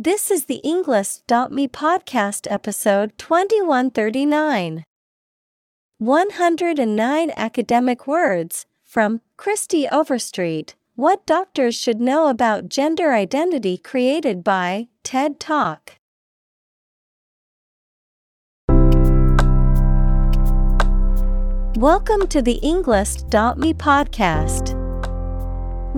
This is the Englist.me podcast episode 2139. 109 academic words from Kristie Overstreet. What doctors should know about gender identity created by TED Talk. Welcome to the Englist.me podcast.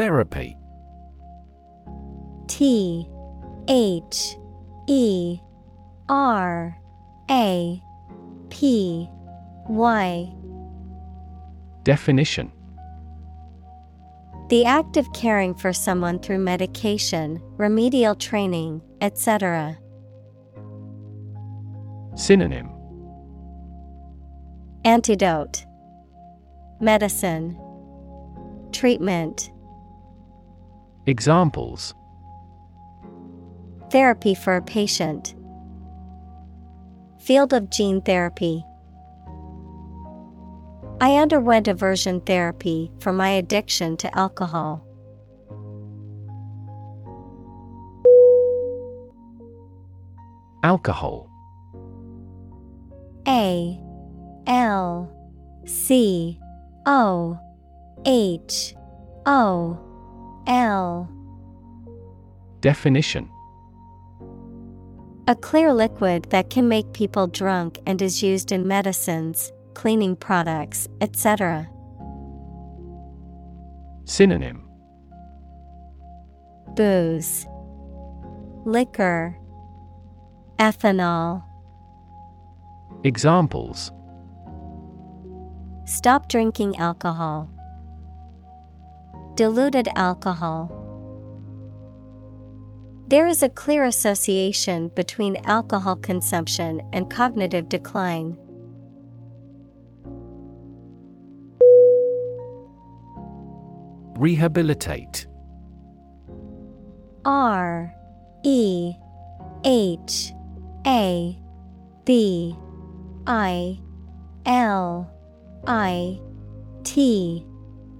Therapy. T H E R A P Y. Definition. The act of caring for someone through medication, remedial training, etc. Synonym. Antidote. Medicine. Treatment Examples Therapy for a patient. Field of gene therapy. I underwent aversion therapy for my addiction to alcohol. Alcohol A L C O H O L Definition A clear liquid that can make people drunk and is used in medicines, cleaning products, etc. Synonym Booze, Liquor, Ethanol. Examples Stop drinking alcohol. Diluted alcohol. There is a clear association between alcohol consumption and cognitive decline. Rehabilitate R E H A B I L I T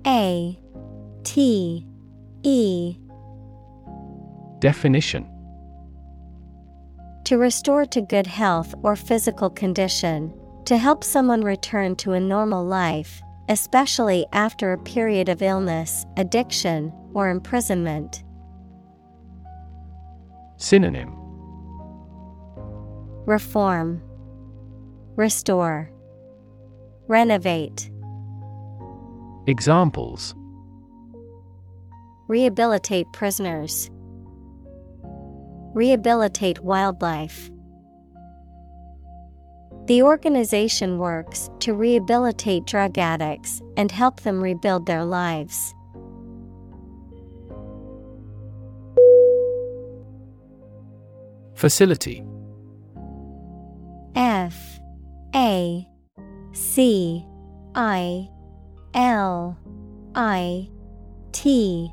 A T E. Definition. To restore to good health or physical condition, to help someone return to a normal life, especially after a period of illness, addiction, or imprisonment. Synonym. Reform, Restore, Renovate. Examples Rehabilitate prisoners. Rehabilitate wildlife. The organization works to rehabilitate drug addicts and help them rebuild their lives. Facility F A C I L I T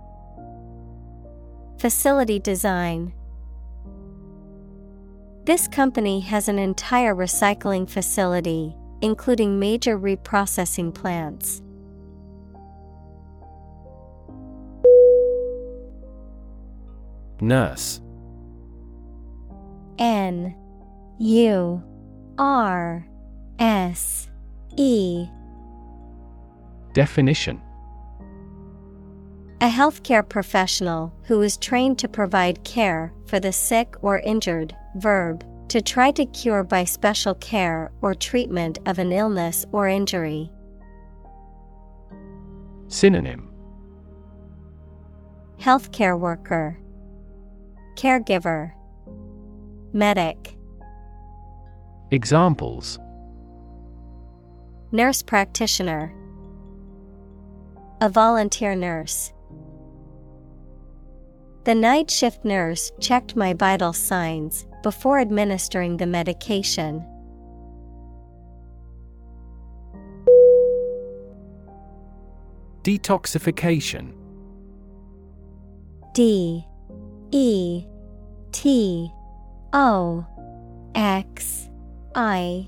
Facility design. This company has an entire recycling facility, including major reprocessing plants. Nurse N U R S E Definition A healthcare professional who is trained to provide care for the sick or injured, verb, to try to cure by special care or treatment of an illness or injury. Synonym Healthcare worker, Caregiver, Medic. Examples Nurse practitioner, a volunteer nurse. The night shift nurse checked my vital signs before administering the medication. Detoxification D E T O X I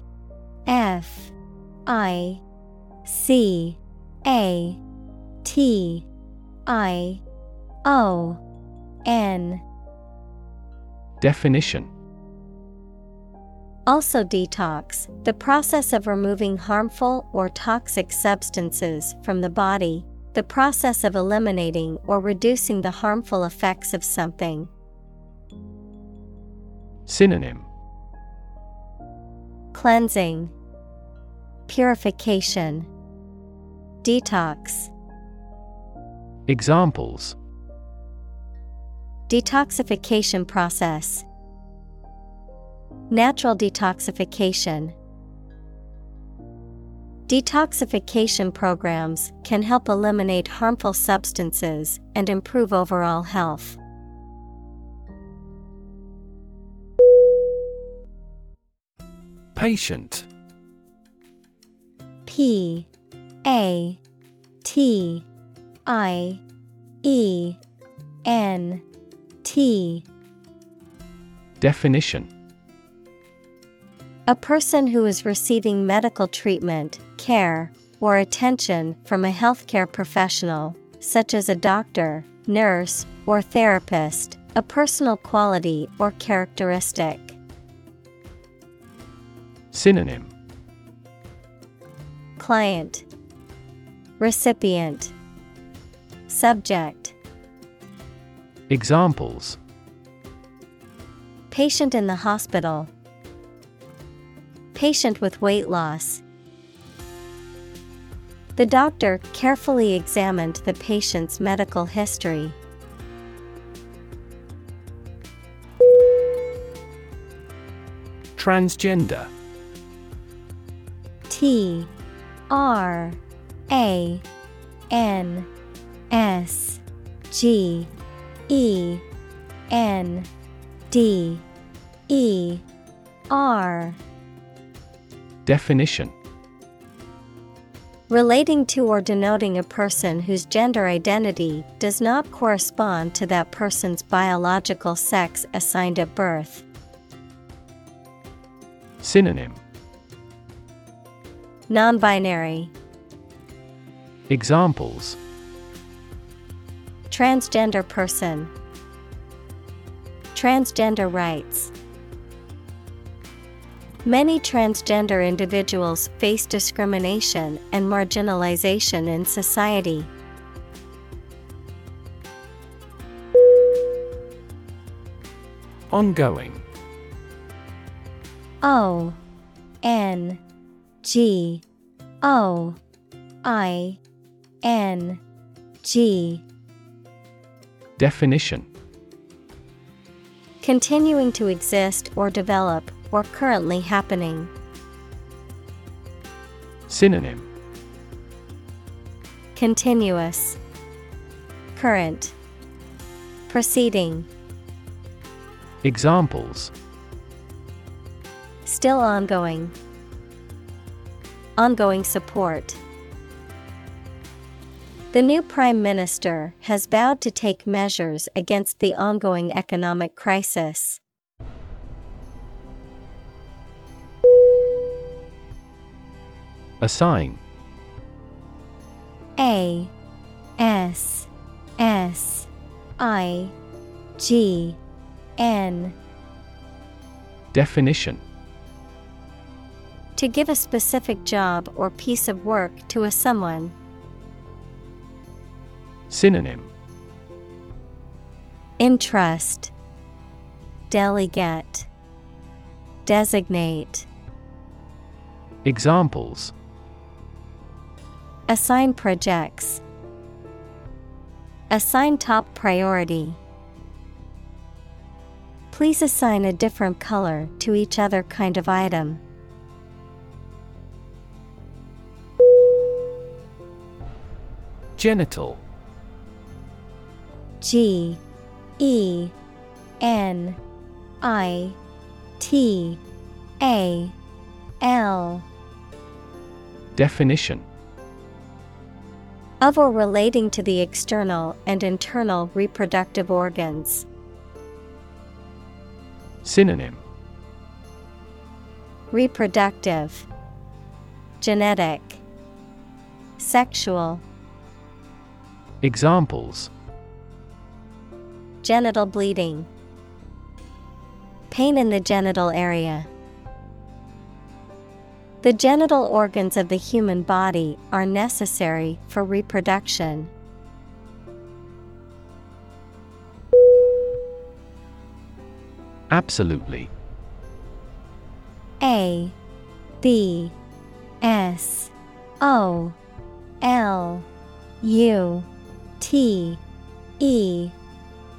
F I C A T I O N. Definition. Also, detox, the process of removing harmful or toxic substances from the body, the process of eliminating or reducing the harmful effects of something. Synonym. Cleansing, Purification, Detox. Examples Detoxification process, Natural detoxification. Detoxification programs can help eliminate harmful substances and improve overall health. Patient P A T I E N T Definition. A person who is receiving medical treatment, care, or attention from a healthcare professional, such as a doctor, nurse, or therapist, a personal quality or characteristic. Synonym. Client. Recipient. Subject Examples Patient in the hospital. Patient with weight loss. The doctor carefully examined the patient's medical history. Transgender T R A N S G E N D E R Definition Relating to or denoting a person whose gender identity does not correspond to that person's biological sex assigned at birth. Synonym Non binary. Examples Transgender person. Transgender rights. Many transgender individuals face discrimination and marginalization in society. Ongoing O N G O I N G Definition Continuing to exist or develop or currently happening. Synonym Continuous Current Proceeding Examples Still ongoing. Ongoing support. The new Prime Minister has vowed to take measures against the ongoing economic crisis. Assign A S S I G N. Definition. To give a specific job or piece of work to a someone. Synonym Entrust Delegate Designate Examples Assign projects. Assign top priority. Please assign a different color to each other kind of item. Genital G E N I T A L. Definition. Of or relating to the external and internal reproductive organs. Synonym. Reproductive. Genetic. Sexual. Examples Genital bleeding Pain in the genital area. The genital organs of the human body are necessary for reproduction. Absolutely A B S O L U T E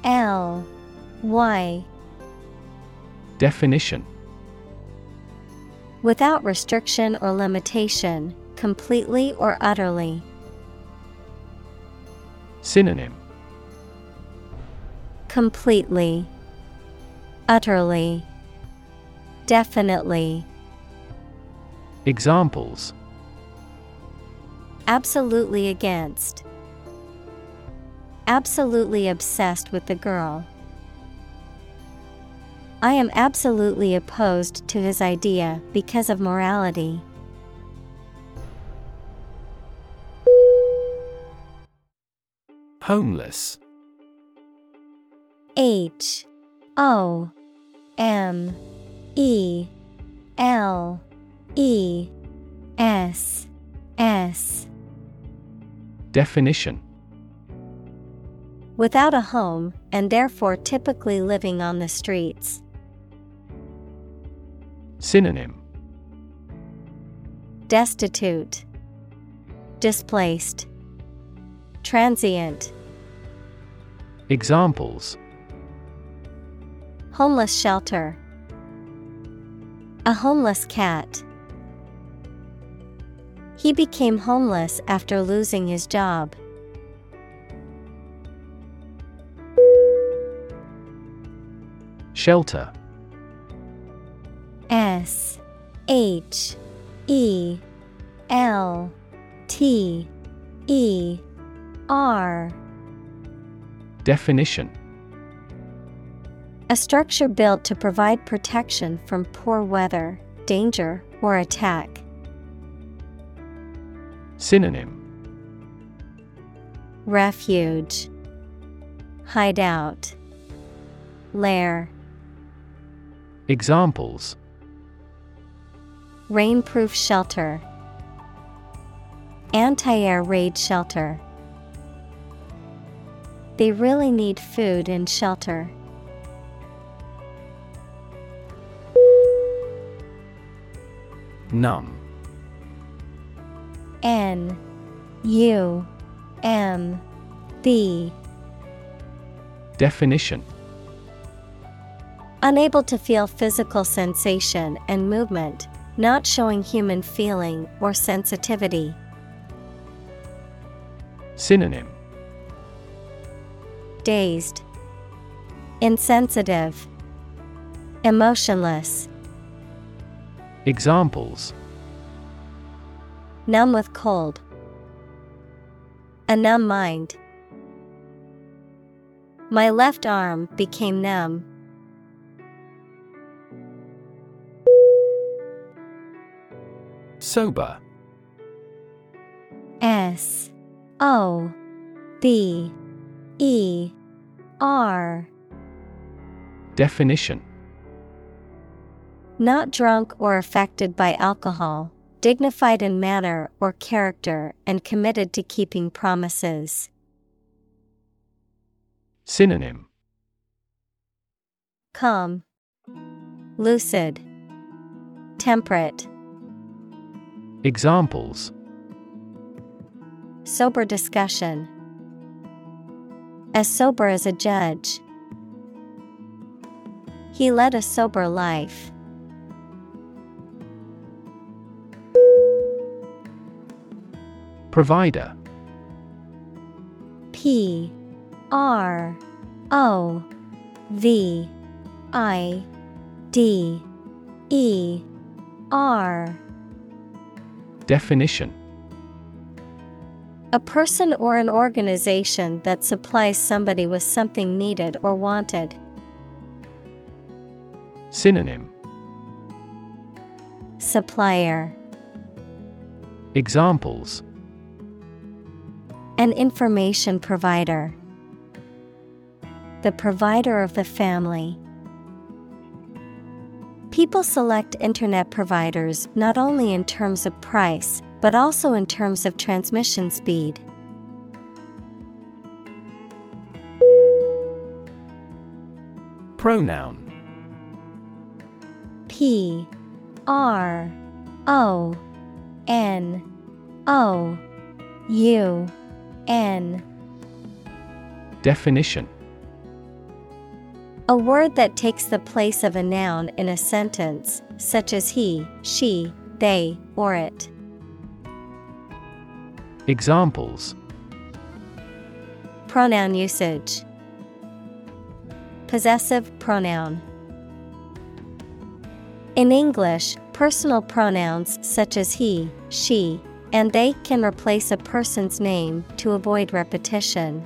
L Y Definition Without restriction or limitation, completely or utterly. Synonym Completely, utterly, definitely. Examples Absolutely against. Absolutely obsessed with the girl. I am absolutely opposed to his idea because of morality. Homeless H O M E L E S S Definition Without a home and therefore typically living on the streets. Synonym Destitute, Displaced, Transient. Examples Homeless shelter, A homeless cat. He became homeless after losing his job. Shelter. S H E L T E R. Definition. A structure built to provide protection from poor weather, danger, or attack. Synonym. Refuge, Hideout, Lair. Examples. Rainproof shelter, Anti air raid shelter. They really need food and shelter. Numb N U M B. Definition Unable to feel physical sensation and movement, not showing human feeling or sensitivity. Synonym Dazed, Insensitive, Emotionless, Examples Numb with cold, A numb mind. My left arm became numb. Sober S O B E R. Definition Not drunk or affected by alcohol, dignified in manner or character, and committed to keeping promises. Synonym Calm, Lucid, Temperate. Examples Sober discussion. As sober as a judge. He led a sober life. Provider P R O V I D E R Definition A person or an organization that supplies somebody with something needed or wanted. Synonym Supplier Examples An information provider. The provider of the family. People select Internet providers not only in terms of price, but also in terms of transmission speed. Pronoun. P R O N O U N. Definition A word that takes the place of a noun in a sentence, such as he, she, they, or it. Examples Pronoun usage Possessive pronoun. In English, personal pronouns such as he, she, and they can replace a person's name to avoid repetition.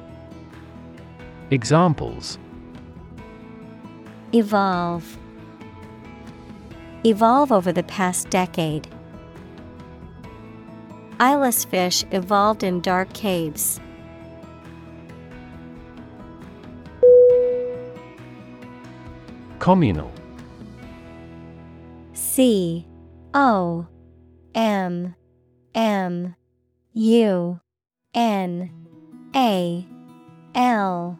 Examples Evolve. Evolve over the past decade. Eyeless fish evolved in dark caves. Communal C O M M U N A L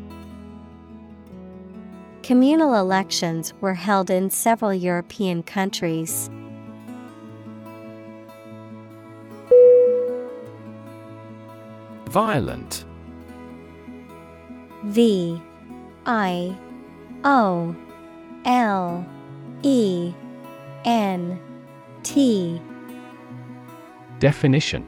Communal elections were held in several European countries. Violent. V I O L E N T. Definition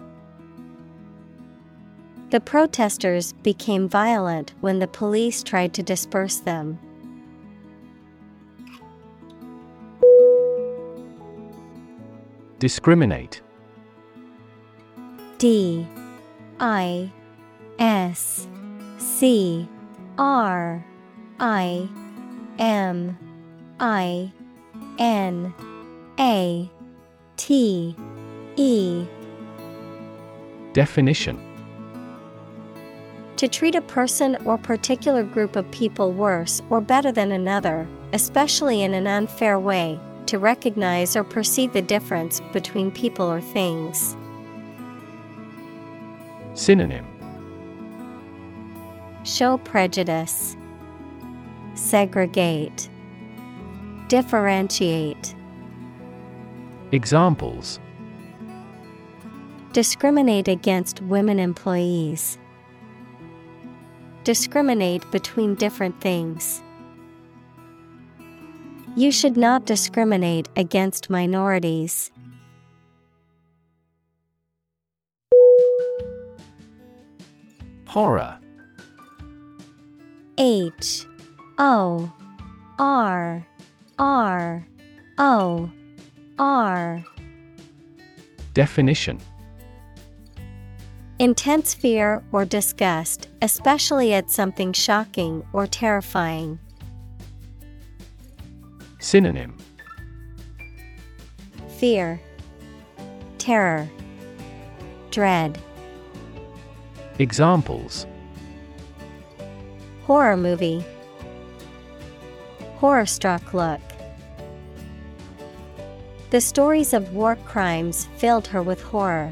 The protesters became violent when the police tried to disperse them. Discriminate. D. I. S. C. R. I. M. I. N. A. T. E. Definition To treat a person or particular group of people worse or better than another, especially in an unfair way, to recognize or perceive the difference between people or things. Synonym Show prejudice, segregate, differentiate. Examples Discriminate against women employees. Discriminate between different things. You should not discriminate against minorities. Horror. H. O. R. R. O. R. Definition Intense fear or disgust, especially at something shocking or terrifying. Synonym Fear, Terror, Dread. Examples Horror movie. Horror struck look. The stories of war crimes filled her with horror.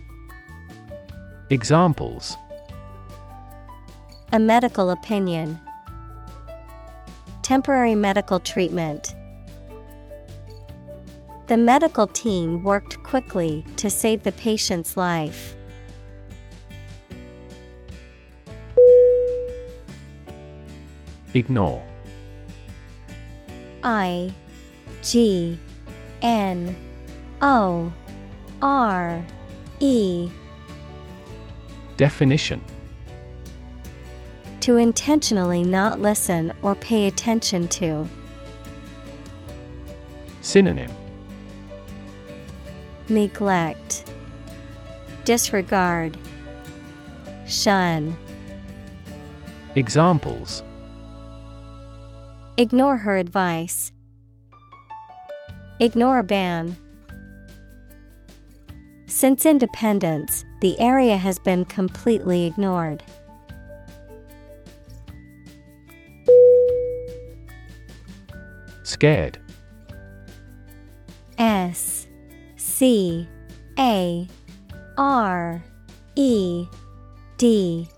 Examples A medical opinion. Temporary medical treatment. The medical team worked quickly to save the patient's life. Ignore I G N O R E Definition To intentionally not listen or pay attention to. Synonym Neglect, Disregard, Shun. Examples Ignore her advice. Ignore a ban. Since independence, the area has been completely ignored. Scared S C A R E D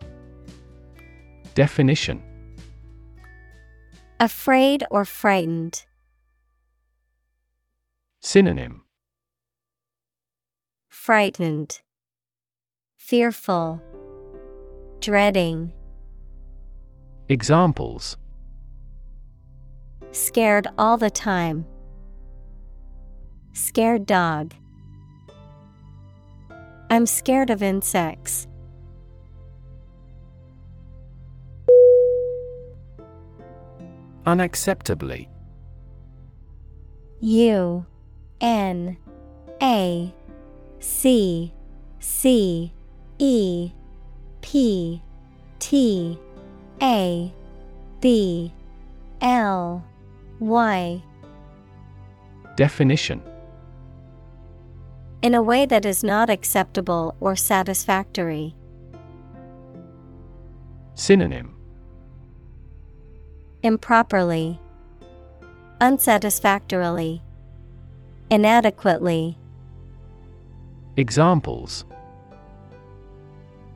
Definition Afraid or frightened. Synonym Frightened. Fearful. Dreading. Examples Scared all the time. Scared dog. I'm scared of insects. Unacceptably U N A C C E P T A B L Y Definition In a way that is not acceptable or satisfactory. Synonym Improperly. Unsatisfactorily. Inadequately. Examples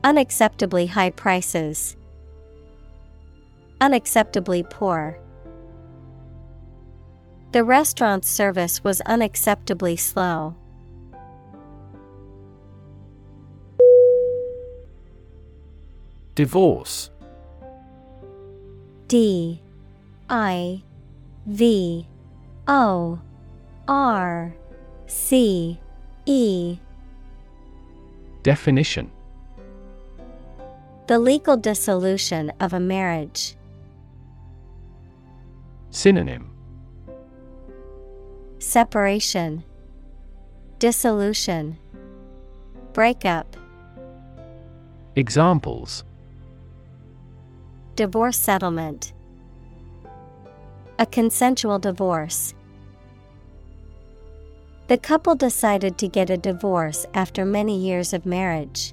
Unacceptably high prices. Unacceptably poor. The restaurant's service was unacceptably slow. Divorce D I V O R C E Definition The legal dissolution of a marriage. Synonym Separation, Dissolution, Breakup. Examples Divorce settlement, A consensual divorce. The couple decided to get a divorce after many years of marriage.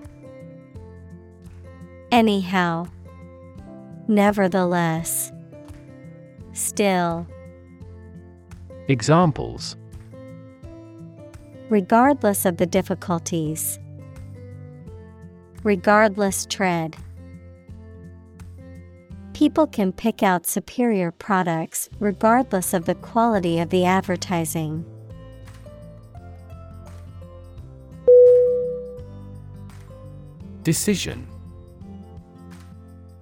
Anyhow. Nevertheless. Still. Examples Regardless of the difficulties. Regardless tread. People can pick out superior products regardless of the quality of the advertising. Decision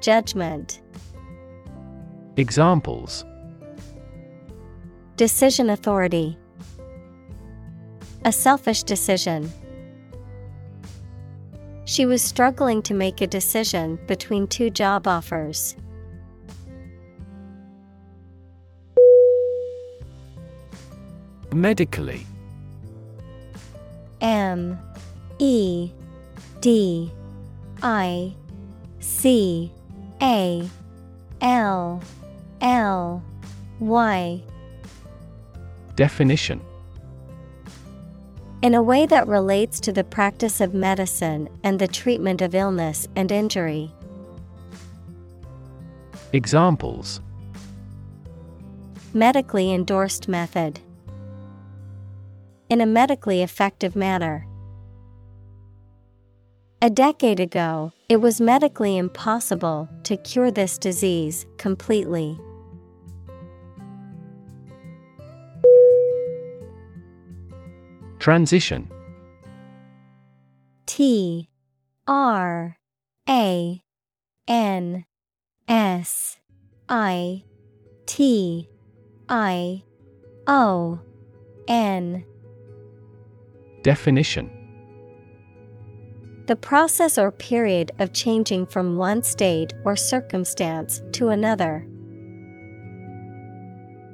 Judgment Examples Decision authority A selfish decision. She was struggling to make a decision between two job offers. Medically M E D I C A L L Y Definition In a way that relates to the practice of medicine and the treatment of illness and injury. Examples Medically endorsed method. In a medically effective manner. A decade ago, it was medically impossible to cure this disease completely. Transition. T R A N S I T I O N. Definition The process or period of changing from one state or circumstance to another.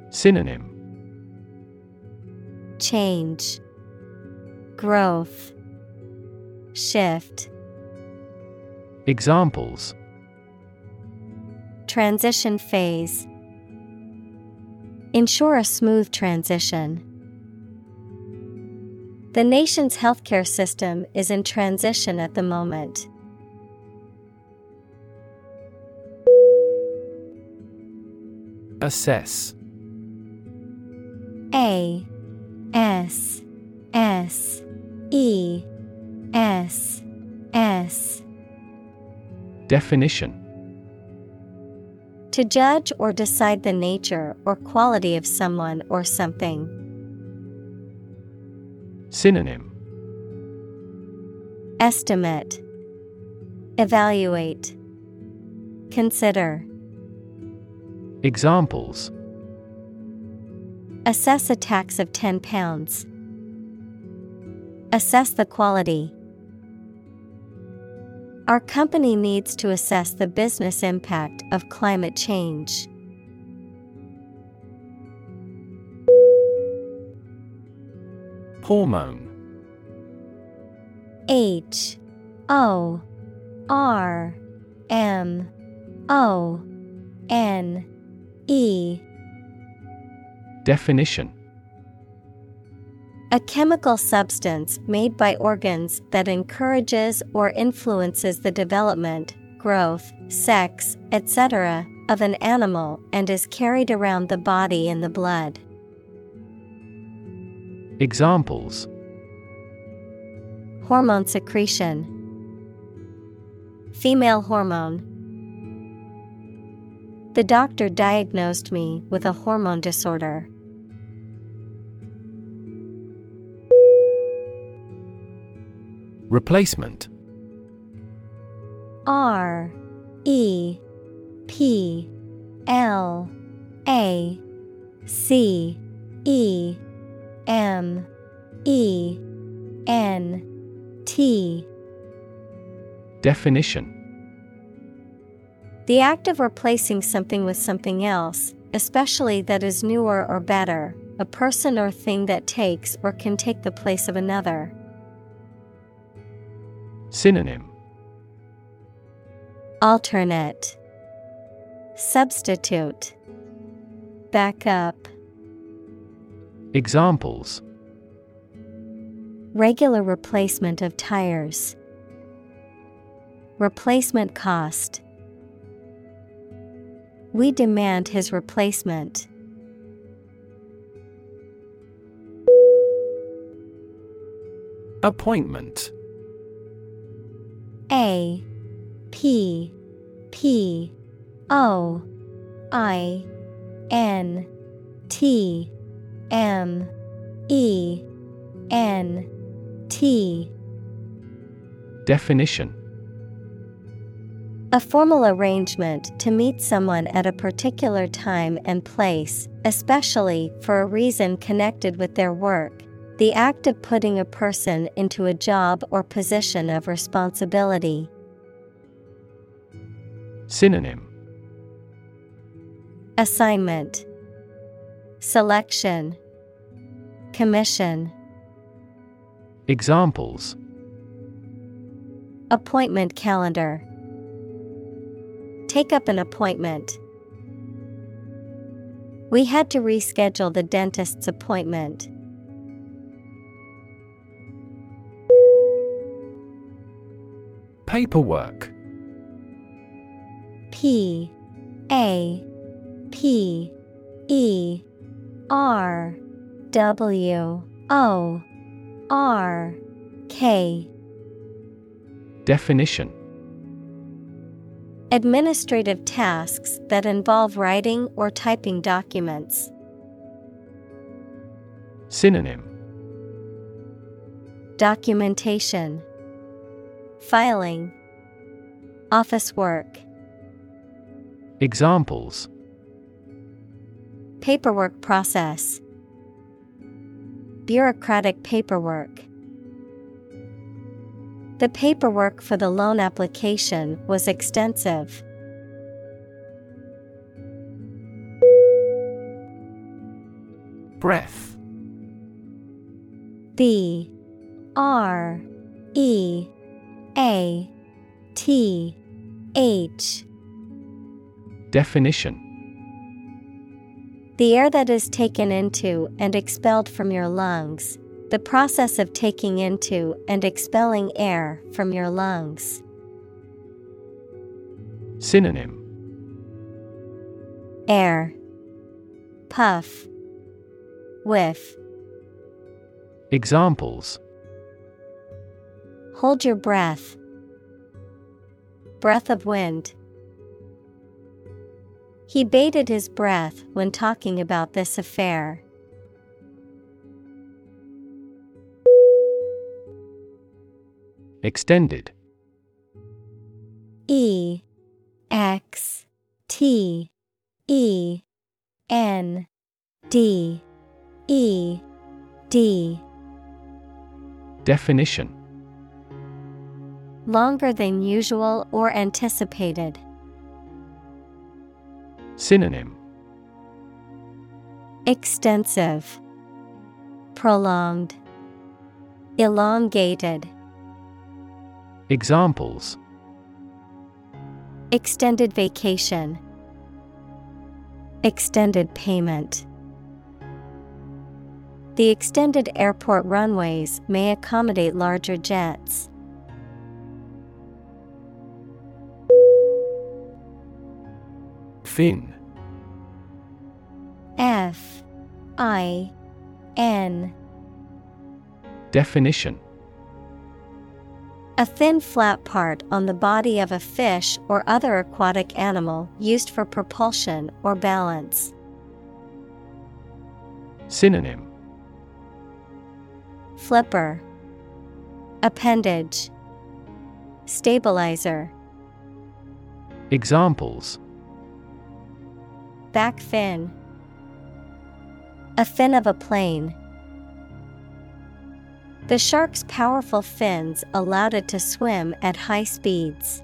Synonym Change, Growth, Shift, Examples Transition phase. Ensure a smooth transition. The nation's healthcare system is in transition at the moment. Assess A S S E S S Definition To judge or decide the nature or quality of someone or something. Synonym Estimate, Evaluate, Consider. Examples Assess a tax of £10. Assess the quality. Our company needs to assess the business impact of climate change. Hormone H O R M O N E Definition A chemical substance made by organs that encourages or influences the development, growth, sex, etc., of an animal and is carried around the body in the blood. Examples Hormone secretion, Female hormone. The doctor diagnosed me with a hormone disorder. Replacement R E P L A C E M E N T. Definition. The act of replacing something with something else, especially that is newer or better, a person or thing that takes or can take the place of another. Synonym. Alternate. Substitute. Backup Examples Regular replacement of tires. Replacement cost. We demand his replacement. Appointment A P P O I N T M E N T. Definition. A formal arrangement to meet someone at a particular time and place, especially for a reason connected with their work. The act of putting a person into a job or position of responsibility. Synonym. Assignment. Selection Commission Examples Appointment calendar Take up an appointment. We had to reschedule the dentist's appointment. Paperwork P A P E R W O R K. Definition. Administrative tasks that involve writing or typing documents. Synonym. Documentation. Filing. Office work. Examples. Paperwork process Bureaucratic paperwork. The paperwork for the loan application was extensive. Breath. B. R. E. A. T. H. Definition The air that is taken into and expelled from your lungs. The process of taking into and expelling air from your lungs. Synonym Air Puff Whiff Examples Hold your breath. Breath of wind. He bated his breath when talking about this affair. Extended E X T E N D E D Definition Longer than usual or anticipated. Synonym Extensive, Prolonged, Elongated. Examples Extended vacation, Extended payment. The extended airport runways may accommodate larger jets. Fin. F I N. Definition. A thin flat part on the body of a fish or other aquatic animal used for propulsion or balance. Synonym. Flipper. Appendage. Stabilizer. Examples Back fin A fin of a plane. The shark's powerful fins allowed it to swim at high speeds.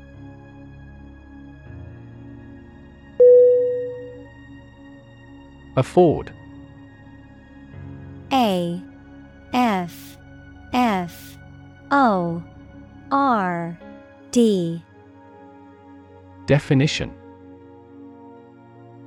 Afford A F F O R D Definition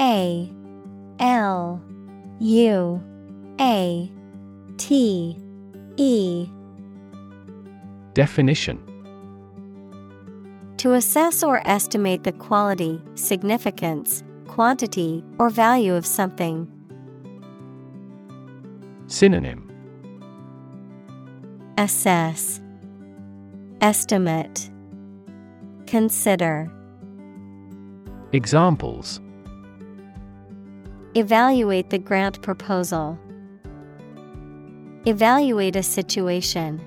A L U A T E. Definition. To assess or estimate the quality, significance, quantity, or value of something. Synonym. Assess, Estimate, Consider. Examples Evaluate the grant proposal. Evaluate a situation.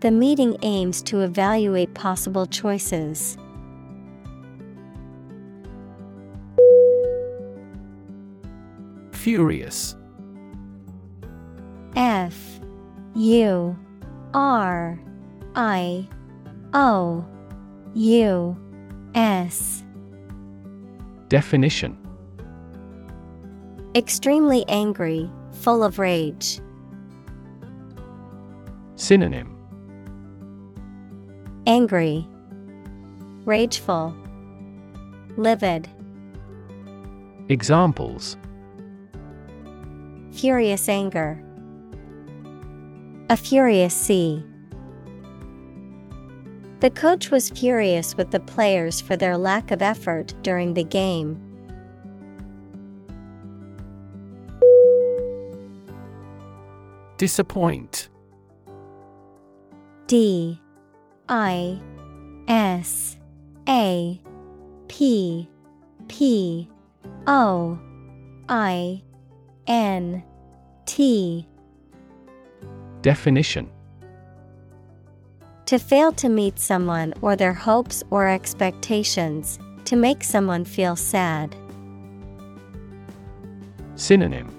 The meeting aims to evaluate possible choices. Furious F U R I O U S Definition Extremely angry, full of rage. Synonym Angry, Rageful, Livid, Examples Furious anger. A furious sea. The coach was furious with the players for their lack of effort during the game. Disappoint. D I S A P P O I N T. Definition To fail to meet someone or their hopes or expectations, to make someone feel sad. Synonym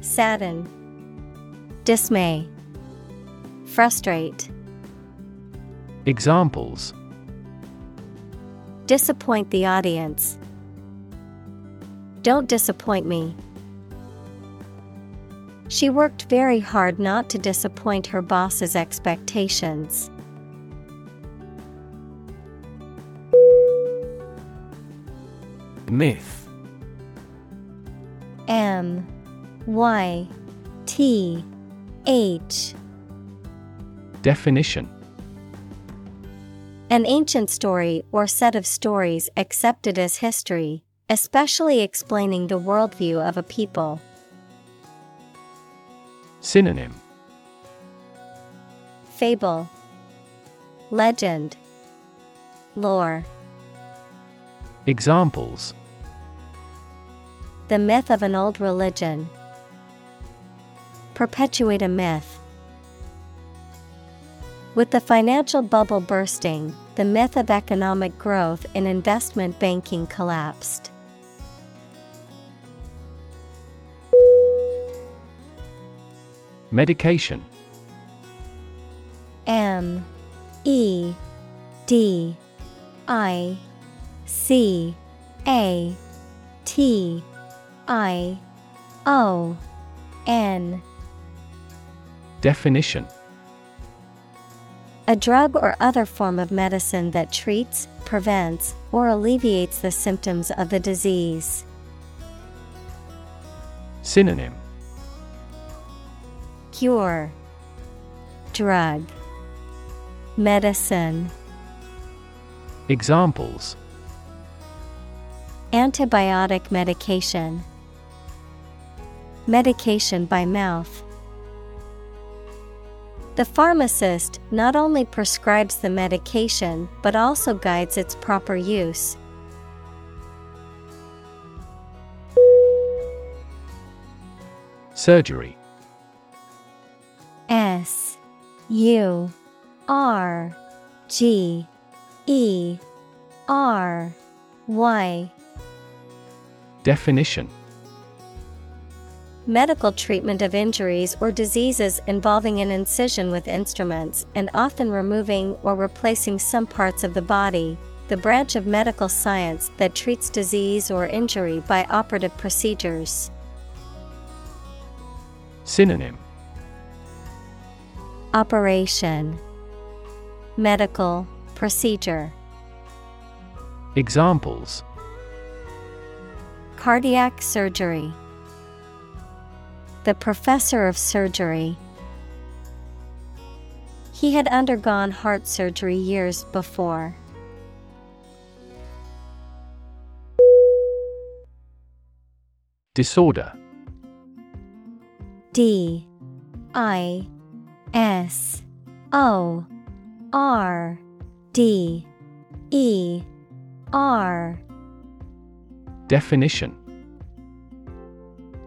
Sadden, Dismay, Frustrate, Examples Disappoint the audience. Don't disappoint me. She worked very hard not to disappoint her boss's expectations. Myth. M. Y. T. H. Definition. An ancient story or set of stories accepted as history, especially explaining the worldview of a people. Synonym Fable, Legend, Lore. Examples The myth of an old religion. Perpetuate a myth. With the financial bubble bursting, the myth of economic growth in investment banking collapsed. Medication. M E D I C A T I O N. Definition. A drug or other form of medicine that treats, prevents, or alleviates the symptoms of the disease. Synonym Cure Drug Medicine Examples. Antibiotic medication Medication by mouth. The pharmacist not only prescribes the medication but also guides its proper use. Surgery S U R G E R Y. Definition. Medical treatment of injuries or diseases involving an incision with instruments and often removing or replacing some parts of the body, the branch of medical science that treats disease or injury by operative procedures. Synonym Operation. Medical Procedure. Examples. Cardiac surgery. The professor of surgery. He had undergone heart surgery years before. Disorder. D I S O R D E R. Definition.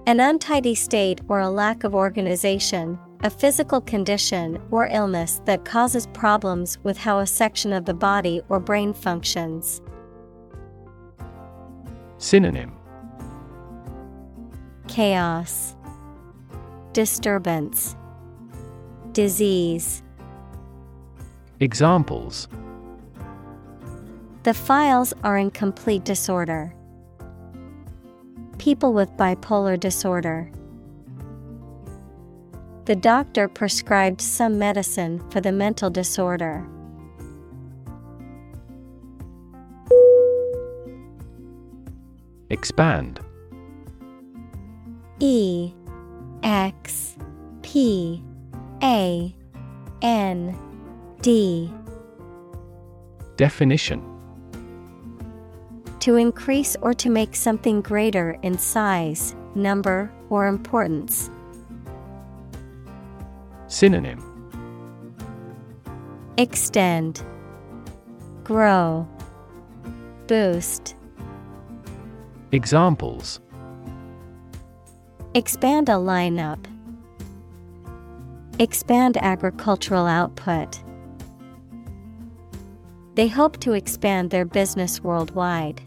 An untidy state or a lack of organization, a physical condition or illness that causes problems with how a section of the body or brain functions. Synonym. Chaos, Disturbance, Disease. Examples The files are in complete disorder. People with bipolar disorder. The doctor prescribed some medicine for the mental disorder. Expand E X P A N D Definition To increase or to make something greater in size, number, or importance. Synonym Extend, Grow, Boost. Examples Expand a lineup. Expand agricultural output. They hope to expand their business worldwide.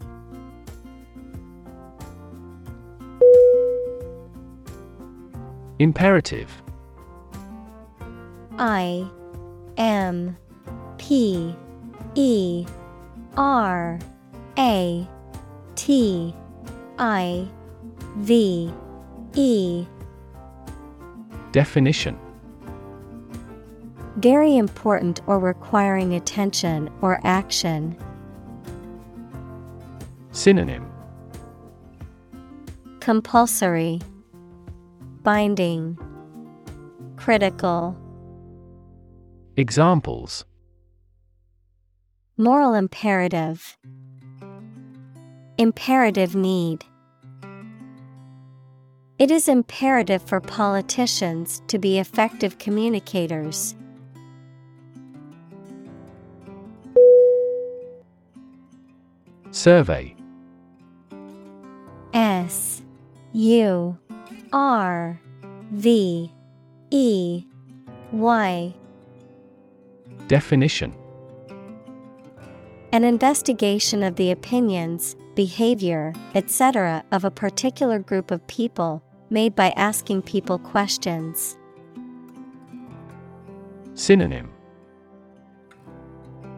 Imperative I M P E R A T I V E Definition Very important or requiring attention or action. Synonym Compulsory, Binding, Critical. Examples Moral imperative. Imperative need. It is imperative for politicians to be effective communicators. Survey S U R V E Y Definition An investigation of the opinions, behavior, etc. of a particular group of people, made by asking people questions. Synonym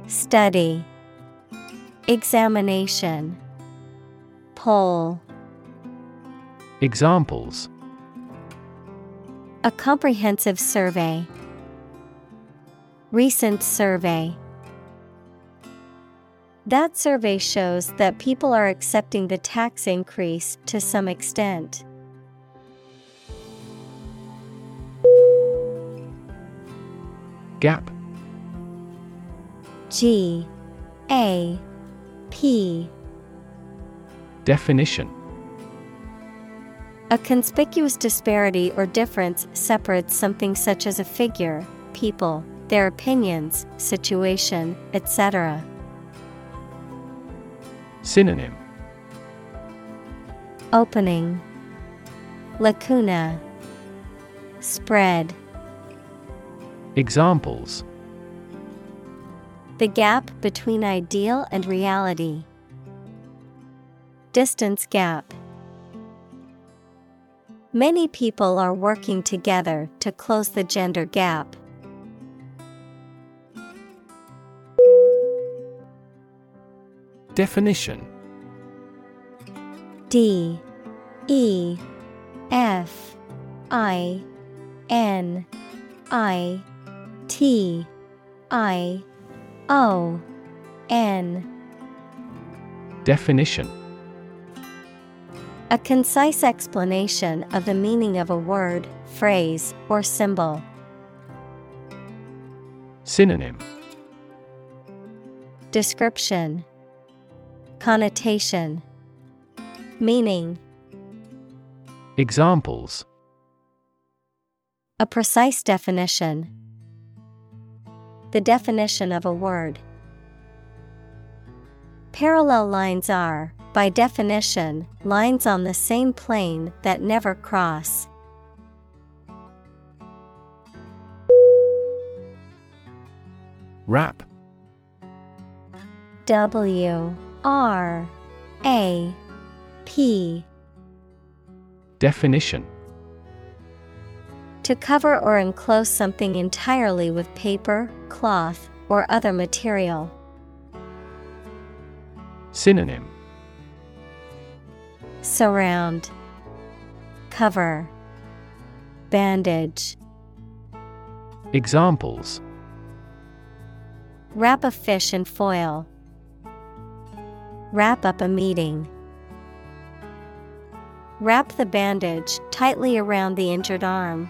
Study Examination Poll Examples A comprehensive survey. Recent survey. That survey shows that people are accepting the tax increase to some extent. Gap G A P. Definition. A conspicuous disparity or difference separates something such as a figure, people, their opinions, situation, etc. Synonym. Opening. Lacuna. Spread. Examples The gap between ideal and reality. Distance gap. Many people are working together to close the gender gap. Definition. D. E. F. I. N. I. T. I O N. Definition. A concise explanation of the meaning of a word, phrase, or symbol. Synonym. Description. Connotation. Meaning. Examples. A precise definition. The definition of a word. Parallel lines are, by definition, lines on the same plane that never cross. Wrap W R A P Definition To cover or enclose something entirely with paper, cloth, or other material. Synonym Surround, Cover, Bandage. Examples Wrap a fish in foil. Wrap up a meeting. Wrap the bandage tightly around the injured arm.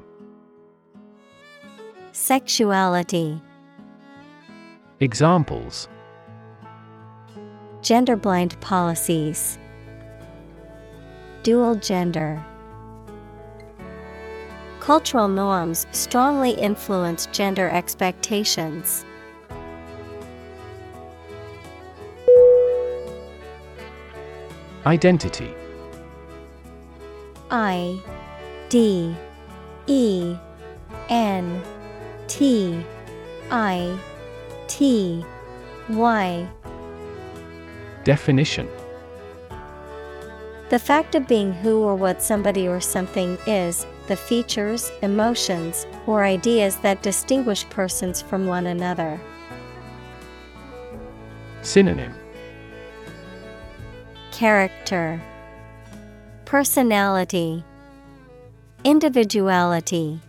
Sexuality, Examples. Gender blind policies, Dual gender. Cultural norms strongly influence gender expectations. Identity. I D E N T I T Y. Definition. The fact of being who or what somebody or something is, the features, emotions, or ideas that distinguish persons from one another. Synonym. Character. Personality. Individuality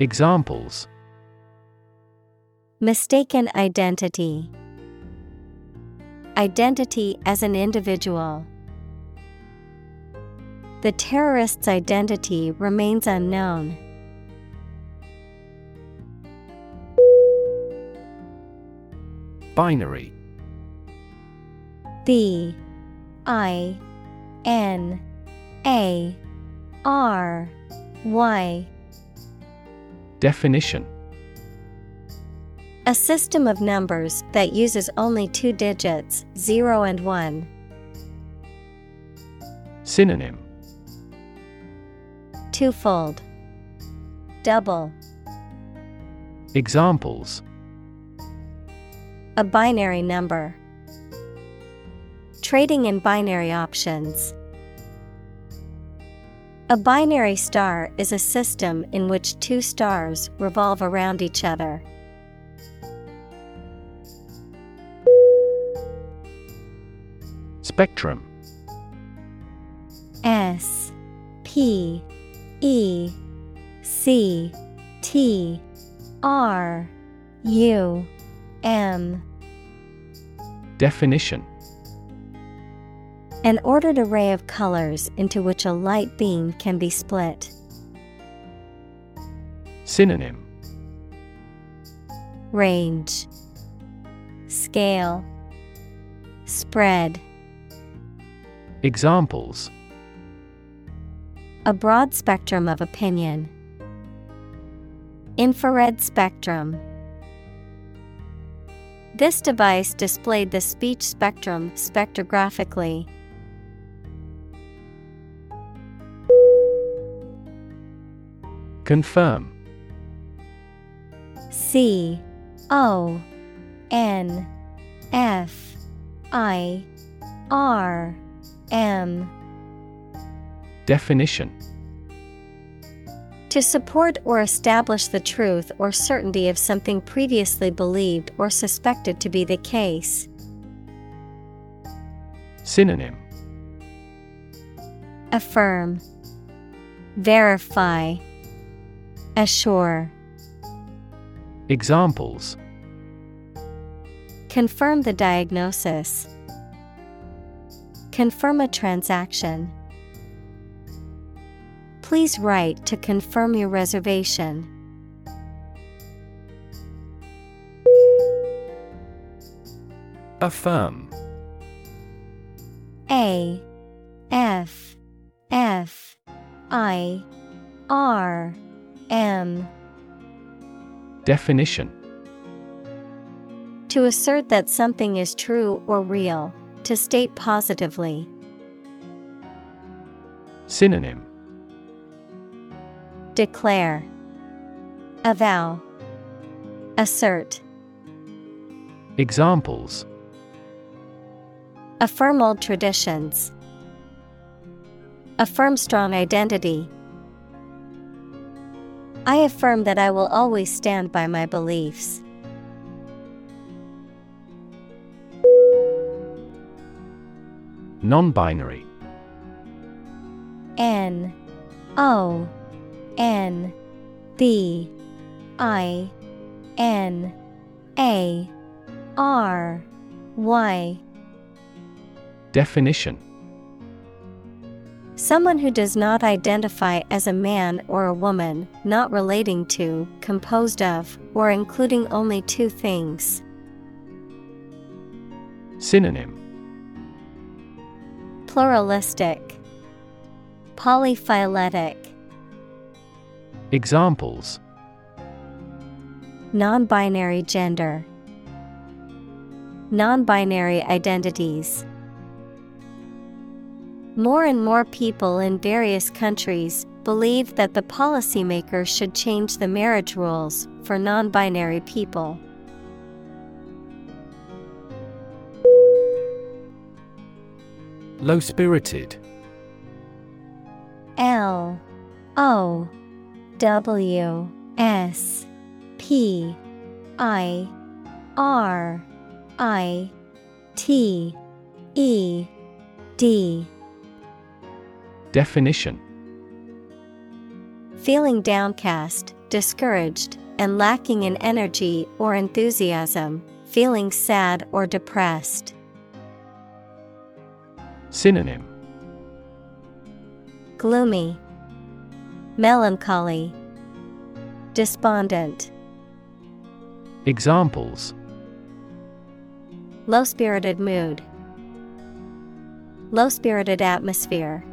Examples Mistaken identity Identity as an individual. The terrorist's identity remains unknown. Binary B I N A R Y Definition A system of numbers that uses only two digits, 0 and 1. Synonym Twofold. Double. Examples A binary number. Trading in binary options. A binary star is a system in which two stars revolve around each other. Spectrum. S P E C T R U M. Definition An ordered array of colors into which a light beam can be split. Synonym Range Scale Spread Examples A broad spectrum of opinion. Infrared spectrum. This device displayed the speech spectrum spectrographically. Confirm. C O N F I R M. Definition. To support or establish the truth or certainty of something previously believed or suspected to be the case. Synonym. Affirm, Verify, Assure. Examples Confirm the diagnosis. Confirm a transaction. Please write to confirm your reservation. Affirm A F F I R M Definition To assert that something is true or real, to state positively. Synonym Declare, Avow, Assert. Examples Affirm old traditions. Affirm strong identity. I affirm that I will always stand by my beliefs. Non binary N O N B I N A R Y. Definition Someone who does not identify as a man or a woman, not relating to, composed of, or including only two things. Synonym. Pluralistic, Polyphyletic, Examples. Non binary gender, Non binary identities. More and more people in various countries believe that the policymakers should change the marriage rules for non binary people. Low spirited L O W S P I R I T E D Definition Feeling downcast, discouraged, and lacking in energy or enthusiasm, feeling sad or depressed. Synonym Gloomy, Melancholy, Despondent. Examples Low spirited mood, Low spirited atmosphere.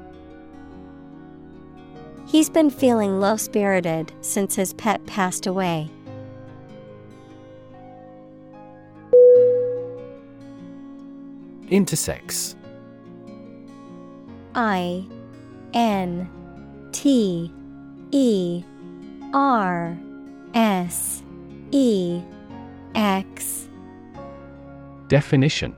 He's been feeling low spirited since his pet passed away. Intersex. I N T E R S E X. Definition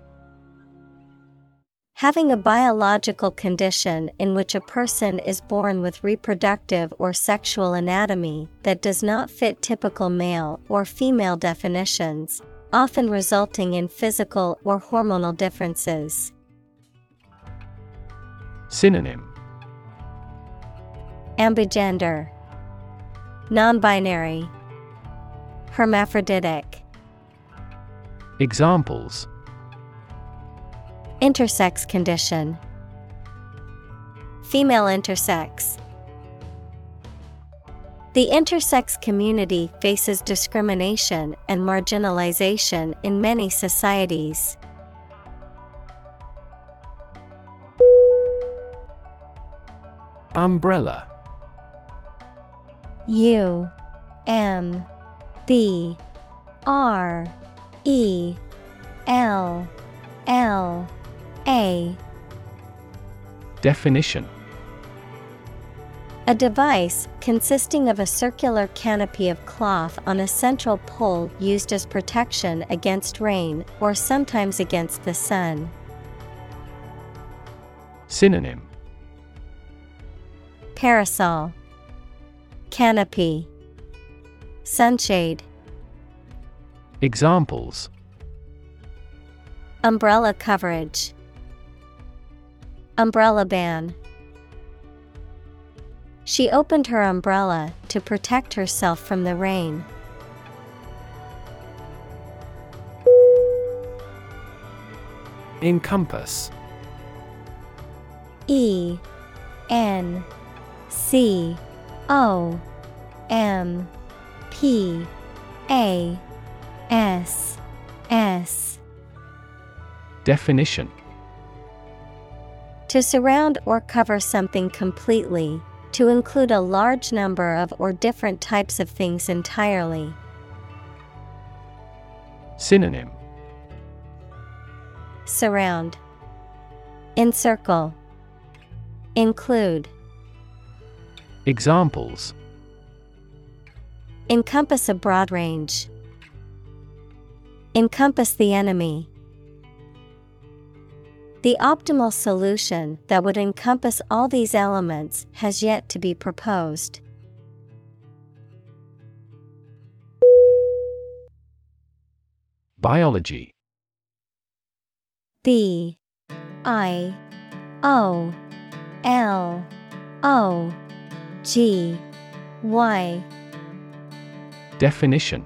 Having a biological condition in which a person is born with reproductive or sexual anatomy that does not fit typical male or female definitions, often resulting in physical or hormonal differences. Synonym Ambigender, Non binary, Hermaphroditic. Examples Intersex condition. Female intersex. The intersex community faces discrimination and marginalization in many societies. Umbrella U M B R E L L A. Definition. A device consisting of a circular canopy of cloth on a central pole used as protection against rain or sometimes against the sun. Synonym. Parasol. Canopy. Sunshade. Examples. Umbrella coverage Umbrella ban. She opened her umbrella to protect herself from the rain. Encompass. E N C O M P A S S. Definition To surround or cover something completely, to include a large number of or different types of things entirely. Synonym. Surround, Encircle, Include, Examples. Encompass a broad range, Encompass the enemy. The optimal solution that would encompass all these elements has yet to be proposed. Biology. B I O L O G Y. Definition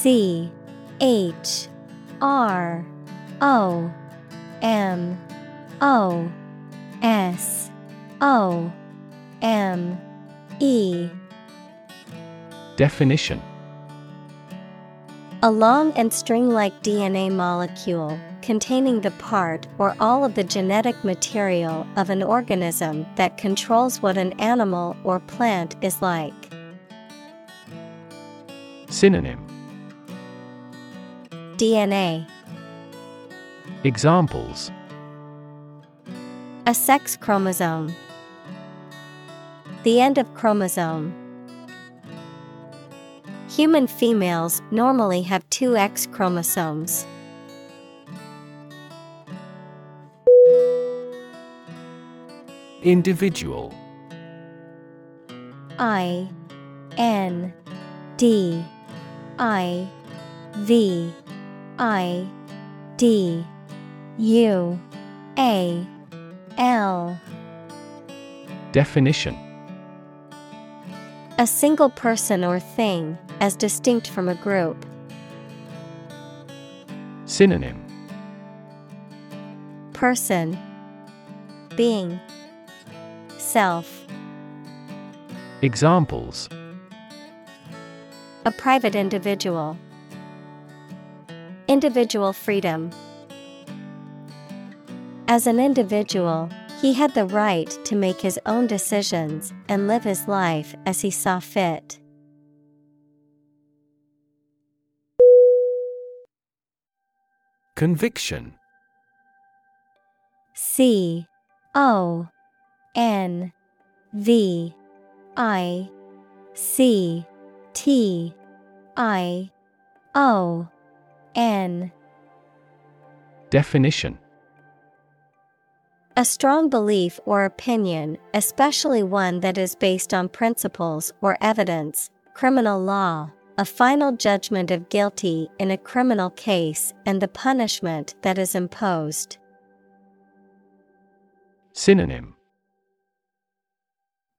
C H R O M O S O M E. Definition. A long and string like DNA molecule containing the part or all of the genetic material of an organism that controls what an animal or plant is like. Synonym DNA Examples A sex chromosome. The end of chromosome. Human females normally have two X chromosomes. Individual I N D I V I D U A L. Definition. A single person or thing, as distinct from a group. Synonym. Person. Being. Self. Examples. A private individual. Individual freedom. As an individual, he had the right to make his own decisions and live his life as he saw fit. Conviction C O N V I C T I O N. Definition. A strong belief or opinion, especially one that is based on principles or evidence, criminal law, a final judgment of guilty in a criminal case, and the punishment that is imposed. Synonym.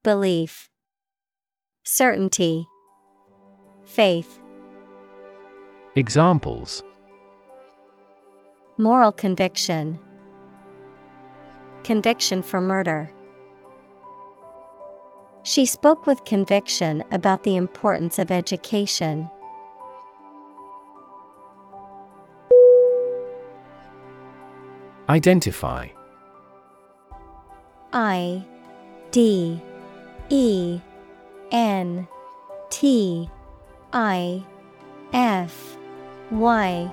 Belief, Certainty, Faith, Examples Moral conviction, Conviction for murder. She spoke with conviction about the importance of education. Identify I D E N T I F Y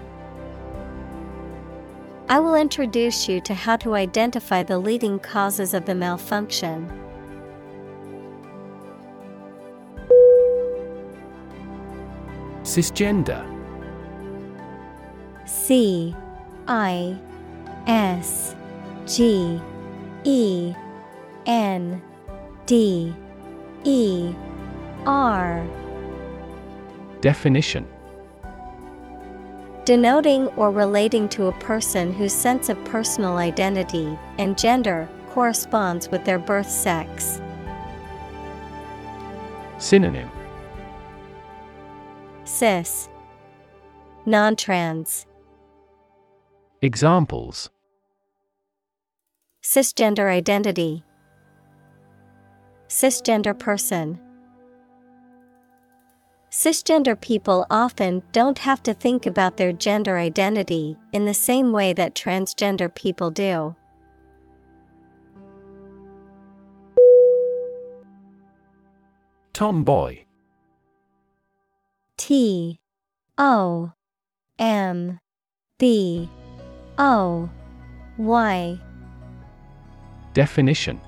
I will introduce you to how to identify the leading causes of the malfunction. Cisgender. C I S G E N D E R. Definition Denoting or relating to a person whose sense of personal identity and gender corresponds with their birth sex. Synonym. Cis. Non-trans. Examples. Cisgender identity. Cisgender person Cisgender people often don't have to think about their gender identity in the same way that transgender people do. Tomboy. T O M B O Y. Definition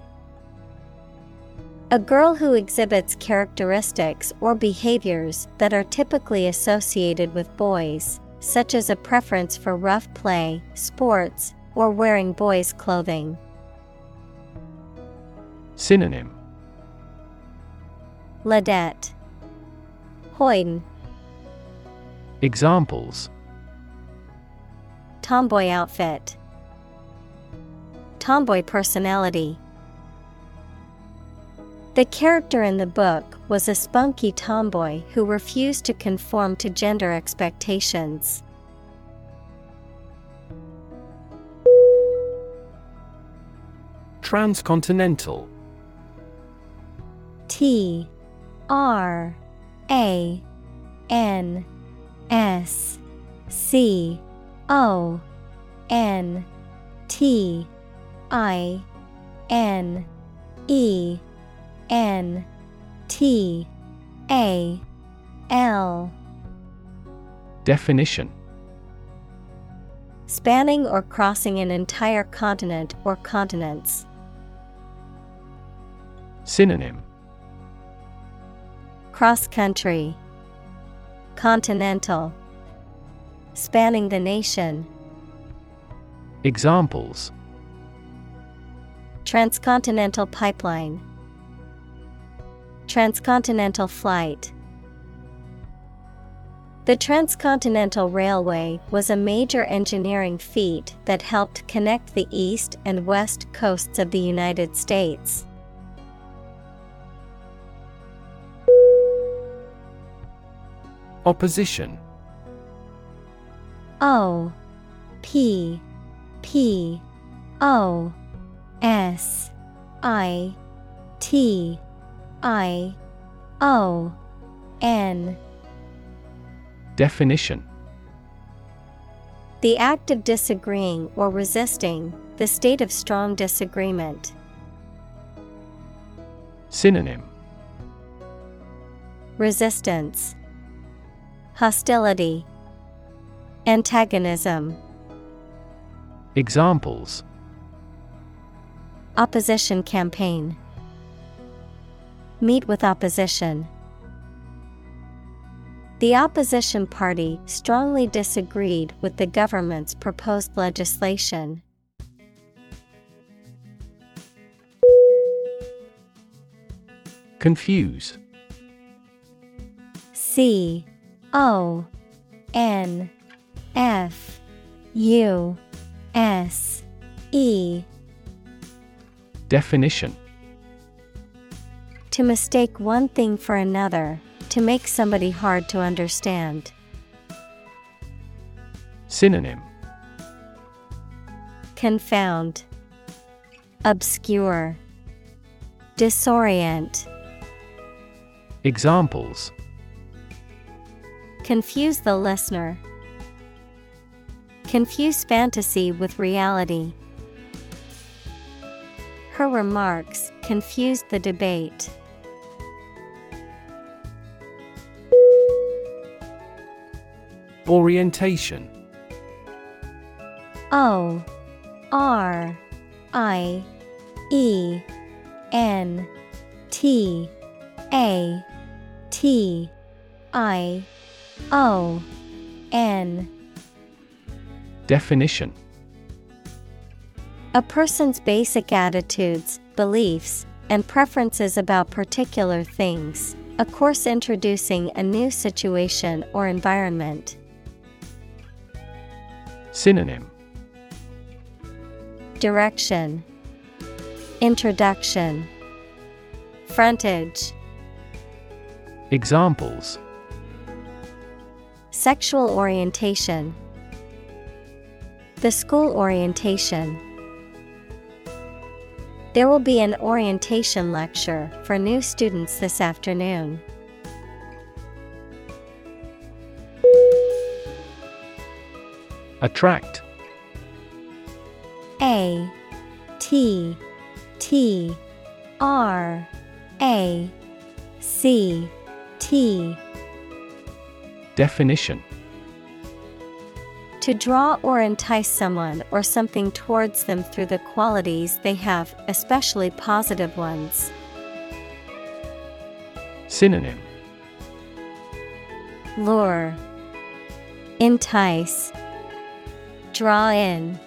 A girl who exhibits characteristics or behaviors that are typically associated with boys, such as a preference for rough play, sports, or wearing boys' clothing. Synonym. Ladette. Hoyden. Examples. Tomboy outfit. Tomboy personality. The character in the book was a spunky tomboy who refused to conform to gender expectations. Transcontinental T R A N S C O N T I N E N T A L. Definition. Spanning or crossing an entire continent or continents. Synonym. Cross country, Continental, Spanning the nation. Examples. Transcontinental pipeline, Transcontinental flight. The Transcontinental Railway was a major engineering feat that helped connect the east and west coasts of the United States. Opposition O P P O S I T I O N. Definition. The act of disagreeing or resisting, the state of strong disagreement. Synonym. Resistance, Hostility, Antagonism, Examples. Opposition campaign. Meet with opposition. The opposition party strongly disagreed with the government's proposed legislation. Confuse C O N F U S E Definition To mistake one thing for another, to make somebody hard to understand. Synonym Confound, Obscure, Disorient. Examples Confuse the listener. Confuse fantasy with reality. Her remarks confused the debate. Orientation. O R I E N T A T I O N. Definition. A person's basic attitudes, beliefs, and preferences about particular things, a course introducing a new situation or environment. Synonym. Direction. Introduction. Frontage. Examples. Sexual orientation. The school orientation. There will be an orientation lecture for new students this afternoon. Attract. A T T R A C T. Definition. To draw or entice someone or something towards them through the qualities they have, especially positive ones. Synonym. Lure, Entice, Draw in.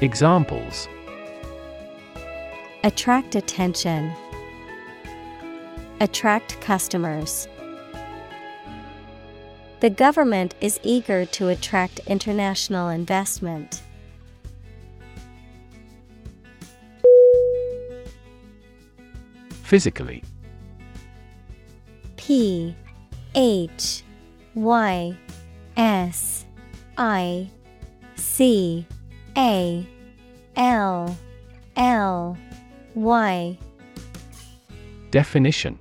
Examples Attract attention. Attract customers. The government is eager to attract international investment. Physically. P H Y S I C A L L Y Definition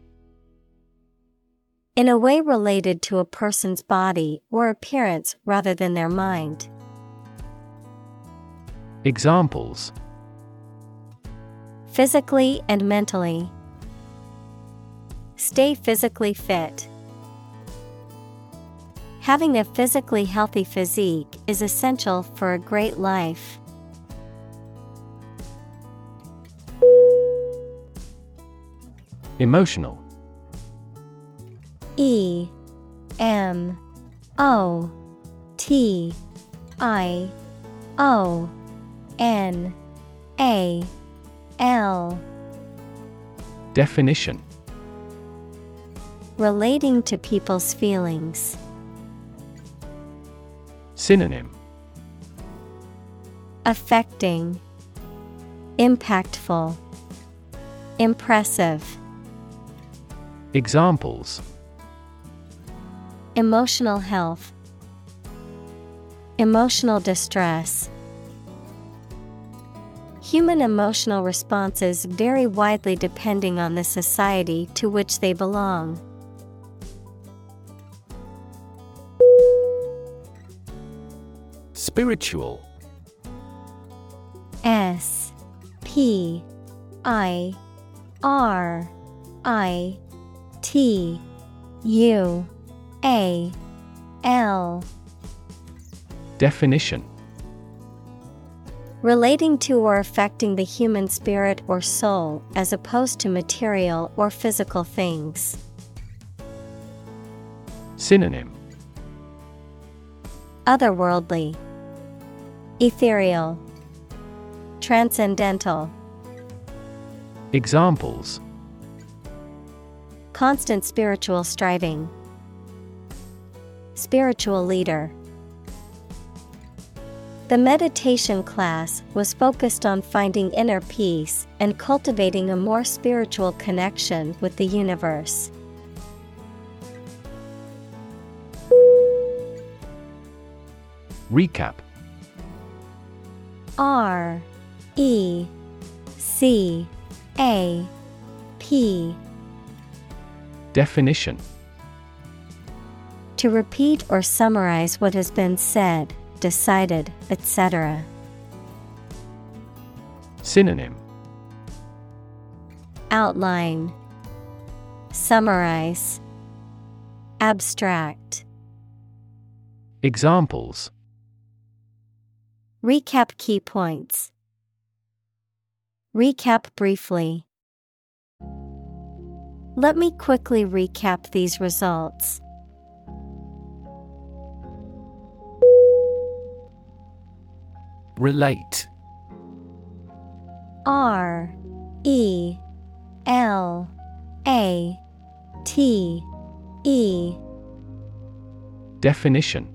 In a way related to a person's body or appearance rather than their mind. Examples Physically and mentally. Stay physically fit. Having a physically healthy physique is essential for a great life. Emotional E M O T I O N A L Definition Relating to people's feelings. Synonym. Affecting. Impactful. Impressive. Examples. Emotional health. Emotional distress. Human emotional responses vary widely depending on the society to which they belong. Spiritual. S P I R I T U A L. Definition. Relating to or affecting the human spirit or soul as opposed to material or physical things. Synonym. Otherworldly, Ethereal, Transcendental. Examples Constant spiritual striving. Spiritual leader. The meditation class was focused on finding inner peace and cultivating a more spiritual connection with the universe. Recap R E C A P. Definition. To repeat or summarize what has been said, decided, etc. Synonym. Outline. Summarize. Abstract. Examples Recap key points. Recap briefly. Let me quickly recap these results. Relate R E L A T E Definition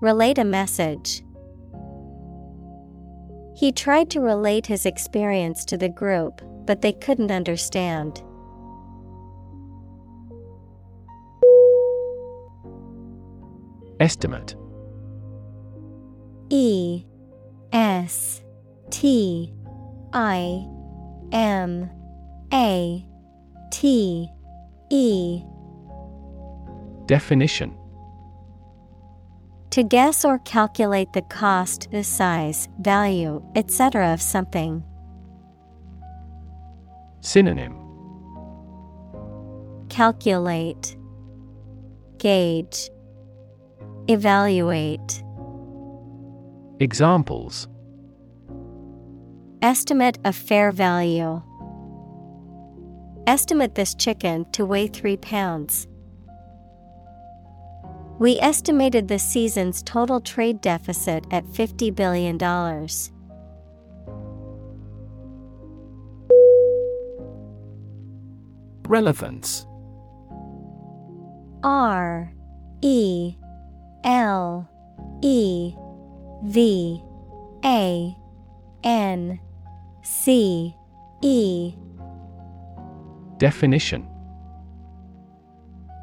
Relate a message. He tried to relate his experience to the group, but they couldn't understand. Estimate E S T I M A T E Definition To guess or calculate the cost, the size, value, etc. of something. Synonym Calculate, Gauge, Evaluate. Examples Estimate of fair value. Estimate this chicken to weigh 3 pounds. We estimated the season's total trade deficit at $50 billion. Relevance. R E L E V A N C E. Definition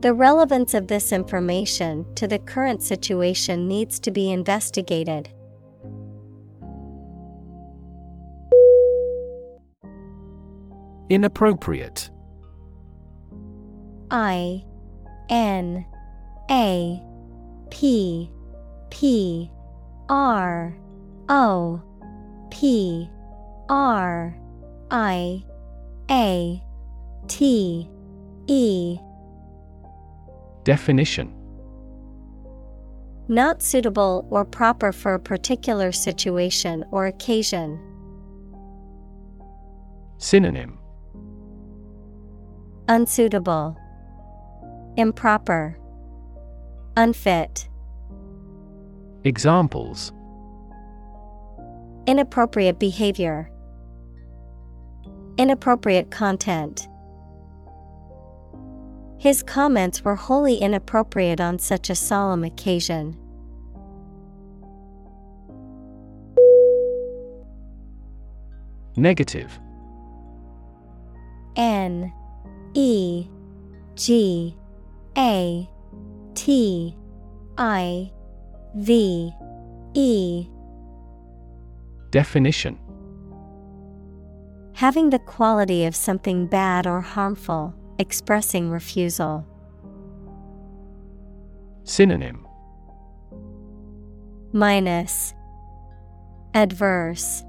The relevance of this information to the current situation needs to be investigated. Inappropriate I N A P P R O P R I A T E Definition Not suitable or proper for a particular situation or occasion. Synonym Unsuitable, Improper, Unfit, Examples Inappropriate behavior, Inappropriate content. His comments were wholly inappropriate on such a solemn occasion. Negative. N E G A T I V E. Definition. Having the quality of something bad or harmful, expressing refusal. Synonym Minus Adverse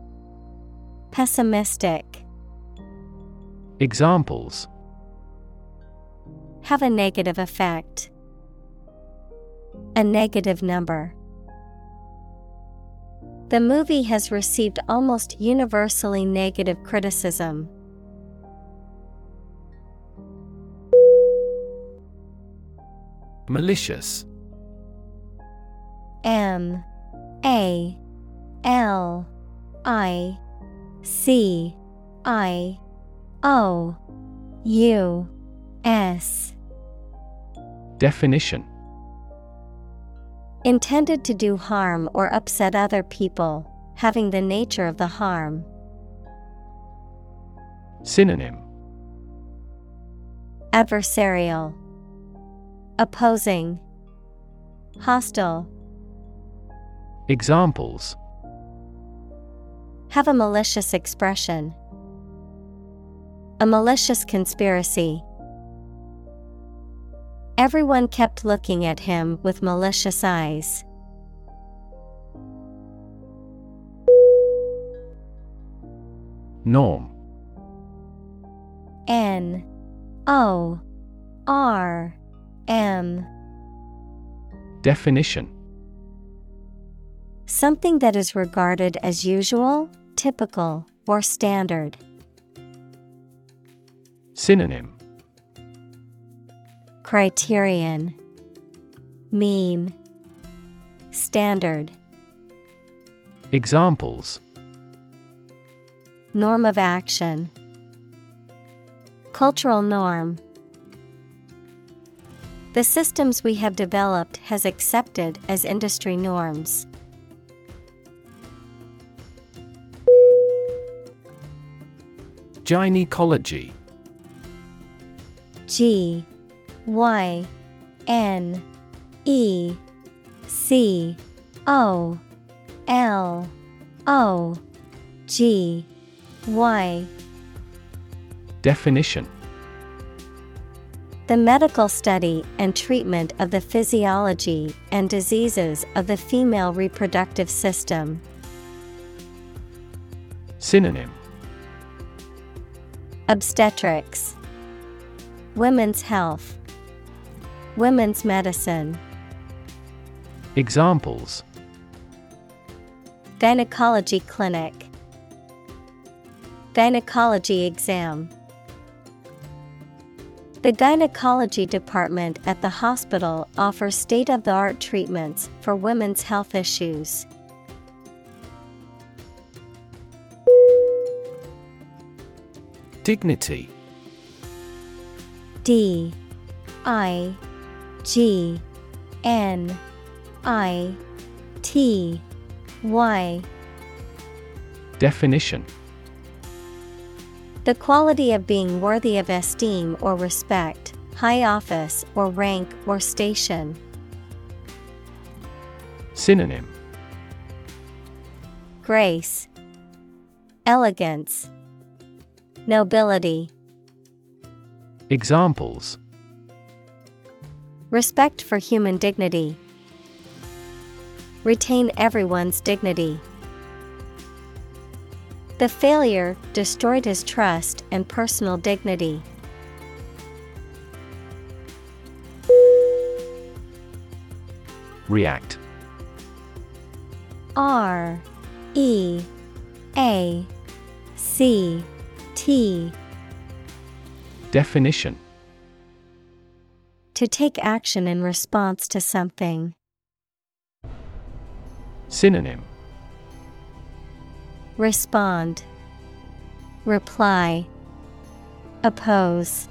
Pessimistic Examples Have a negative effect. A negative number. The movie has received almost universally negative criticism. Malicious. M A L I C I O U S. Definition. Intended to do harm or upset other people, having the nature of the harm. Synonym. Adversarial, Opposing, Hostile. Examples Have a malicious expression. A malicious conspiracy. Everyone kept looking at him with malicious eyes. Norm N O R M. Definition. Something that is regarded as usual, typical, or standard. Synonym. Criterion. Mean. Standard. Examples. Norm of action. Cultural norm The systems we have developed has accepted as industry norms. Gynecology. G Y N E C O L O G Y. Definition The medical study and treatment of the physiology and diseases of the female reproductive system. Synonym Obstetrics, Women's Health, Women's Medicine. Examples Gynecology Clinic, Gynecology Exam. The gynecology department at the hospital offers state of the art treatments for women's health issues. Dignity. D. I. G. N. I. T. Y. Definition The quality of being worthy of esteem or respect, high office or rank or station. Synonym Grace, Elegance, Nobility. Examples Respect for human dignity. Retain everyone's dignity. The failure destroyed his trust and personal dignity. React R E A C T Definition To take action in response to something. Synonym Respond, Reply, Oppose,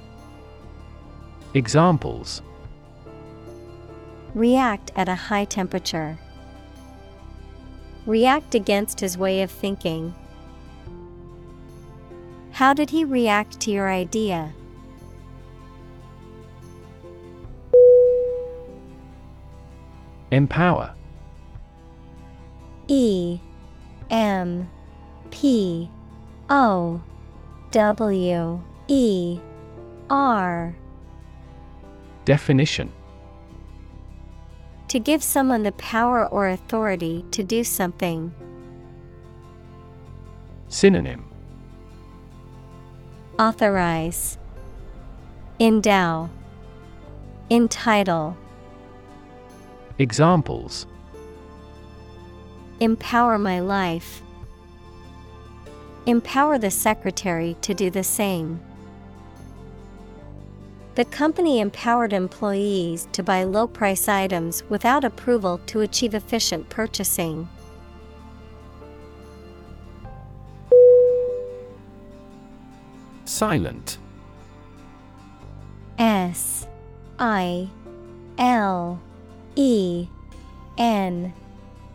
Examples React at a high temperature. React against his way of thinking. How did he react to your idea? Empower E M P O W E R. Definition. To give someone the power or authority to do something. Synonym. Authorize, Endow, Entitle, Examples. Empower my life. Empower the secretary to do the same. The company empowered employees to buy low price items without approval to achieve efficient purchasing. Silent S I L E N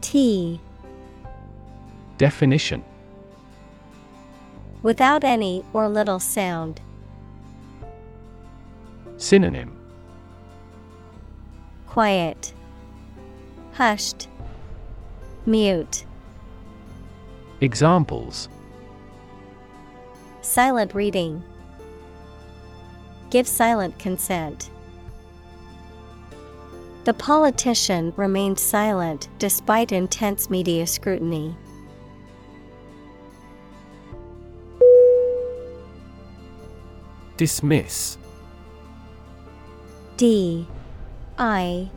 T Definition Without any or little sound. Synonym Quiet. Hushed. Mute. Examples Silent reading. Give silent consent. The politician remained silent despite intense media scrutiny. Dismiss D I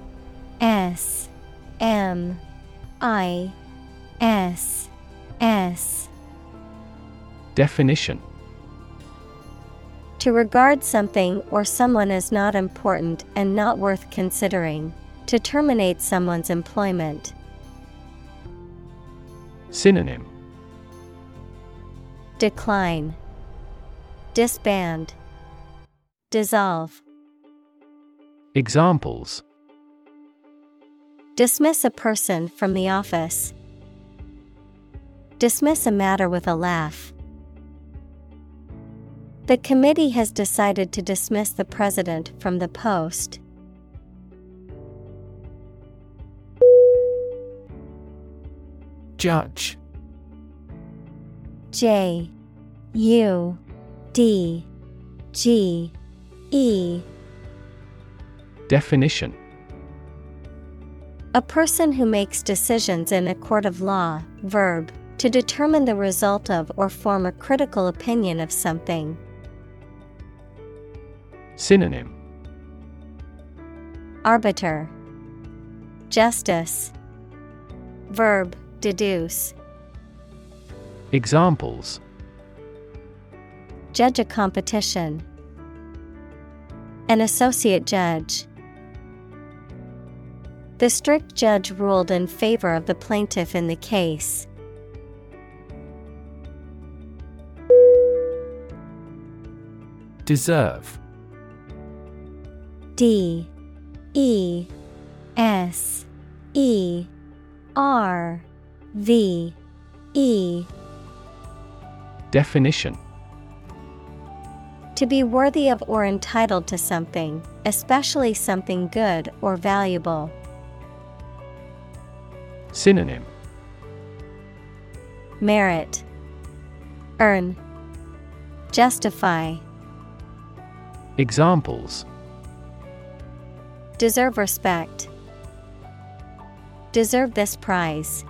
S M I S S Definition To regard something or someone as not important and not worth considering. To terminate someone's employment. Synonym Decline. Disband. Dissolve. Examples Dismiss a person from the office. Dismiss a matter with a laugh. The committee has decided to dismiss the president from the post. Judge J U D G E. Definition. A person who makes decisions in a court of law, verb, to determine the result of or form a critical opinion of something. Synonym. Arbiter. Justice. Verb deduce. Examples. Judge a competition. An associate judge. The strict judge ruled in favor of the plaintiff in the case. Deserve. D. E. S. E. R. V. E. Definition To be worthy of or entitled to something, especially something good or valuable. Synonym Merit Earn Justify Examples Deserve respect. Deserve this prize.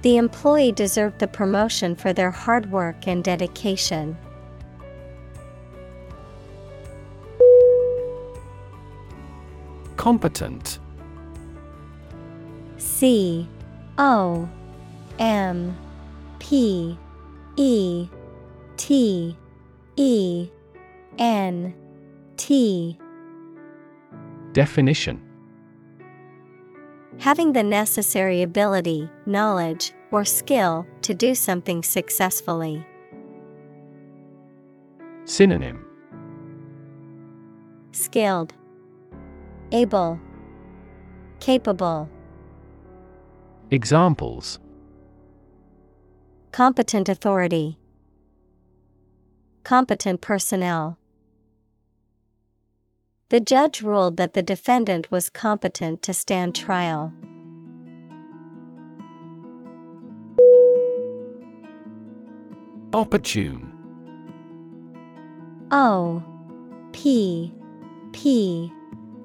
The employee deserved the promotion for their hard work and dedication. Competent. C O M P E T E N T. Definition. Having the necessary ability, knowledge, or skill to do something successfully. Synonym. Skilled, Able, Capable. Examples Competent authority. Competent personnel. The judge ruled that the defendant was competent to stand trial. Opportune O P P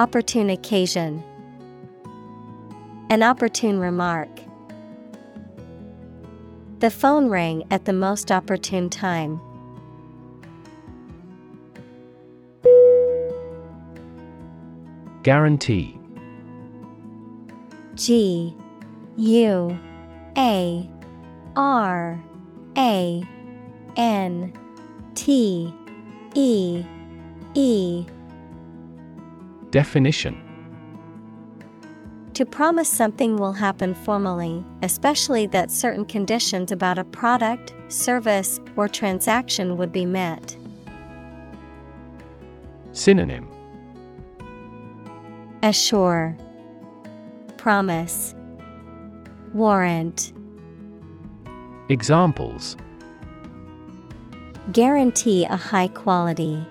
Opportune occasion. An opportune remark. The phone rang at the most opportune time. Guarantee G U A R A N T E E Definition. To promise something will happen formally, especially that certain conditions about a product, service, or transaction would be met. Synonym. Assure, Promise, Warrant, Examples. Guarantee a high quality.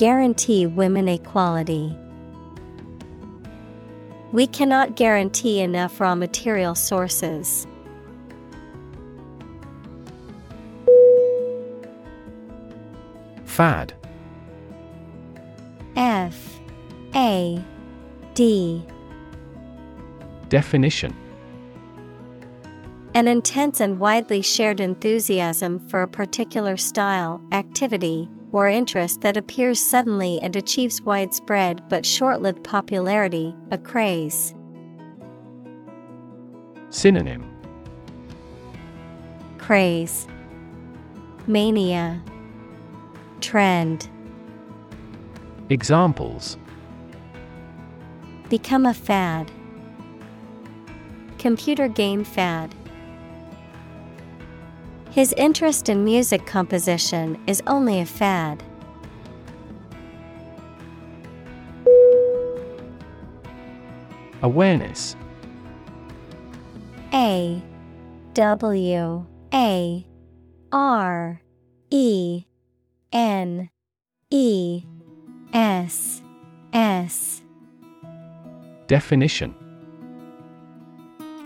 Guarantee women equality. We cannot guarantee enough raw material sources. Fad. F. A. D. Definition. An intense and widely shared enthusiasm for a particular style, activity, or interest that appears suddenly and achieves widespread but short lived popularity, a craze. Synonym Craze, Mania, Trend. Examples Become a fad. Computer game fad. His interest in music composition is only a fad. Awareness. A W A R E N E S S. Definition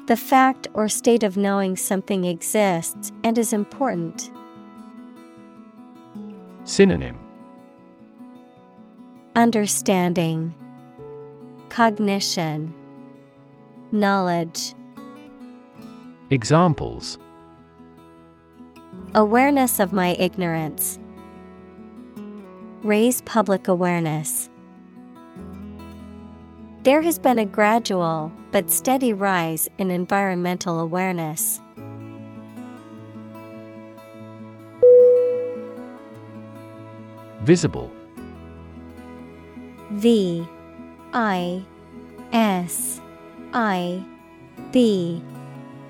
The fact or state of knowing something exists and is important. Synonym Understanding Cognition Knowledge Examples Awareness of my ignorance. Raise public awareness. There has been a gradual but steady rise in environmental awareness. Visible V I S I B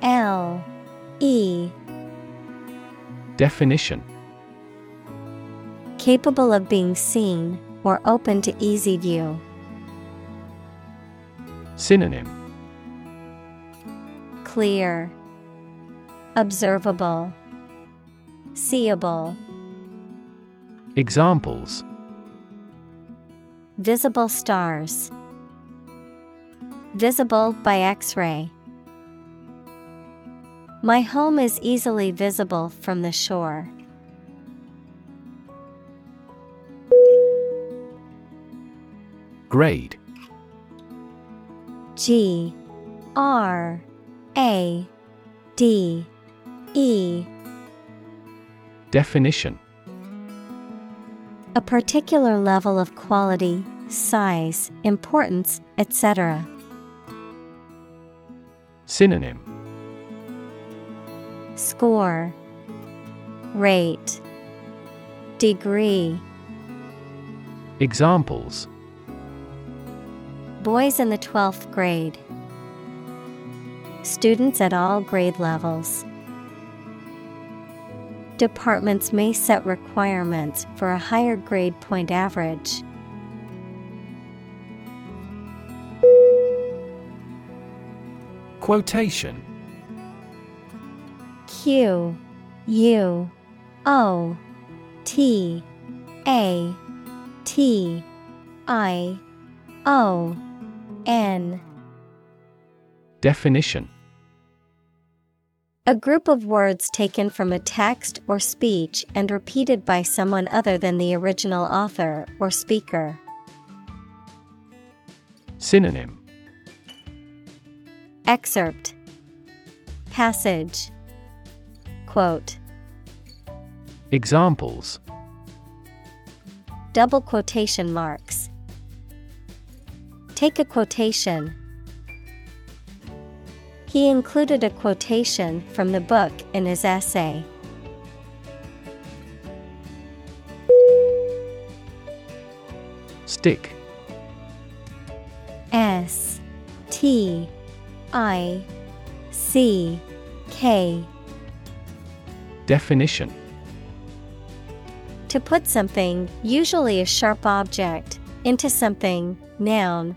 L E Definition Capable of being seen or open to easy view. Synonym Clear, Observable, Seeable. Examples Visible stars. Visible by X ray. My home is easily visible from the shore. Grade G R A D E. Definition. A particular level of quality, size, importance, etc. Synonym. Score. Rate. Degree. Examples Boys in the 12th grade. Students at all grade levels. Departments may set requirements for a higher grade point average. Quotation Q U O T A T I O N. Definition. A group of words taken from a text or speech and repeated by someone other than the original author or speaker. Synonym. Excerpt. Passage. Quote. Examples. Double quotation marks. Take a quotation. He included a quotation from the book in his essay. Stick S T I C K Definition To put something, usually a sharp object, into something, noun,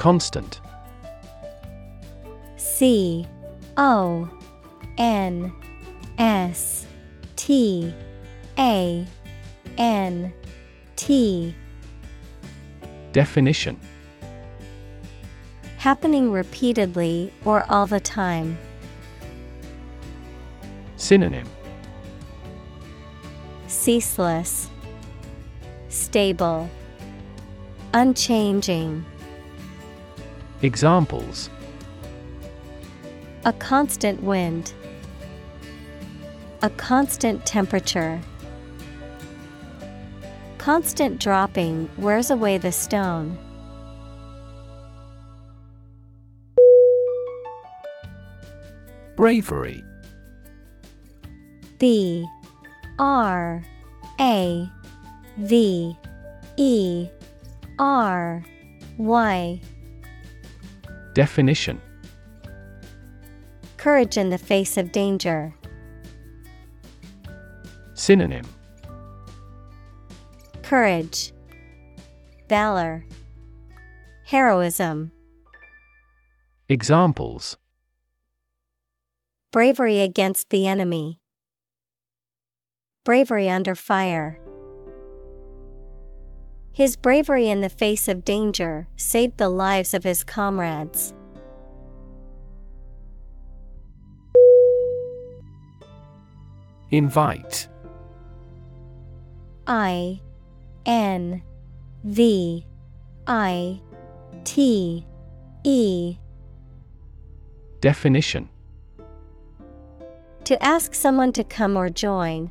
Constant. C O N S T A N T. Definition. Happening repeatedly or all the time. Synonym. Ceaseless, Stable, Unchanging. Examples A constant wind. A constant temperature. Constant dropping wears away the stone. Bravery. B R A V E R Y. Definition Courage in the face of danger. Synonym Courage, Valor, Heroism. Examples Bravery against the enemy. Bravery under fire. His bravery in the face of danger saved the lives of his comrades. Invite. I N V I T E. Definition. To ask someone to come or join,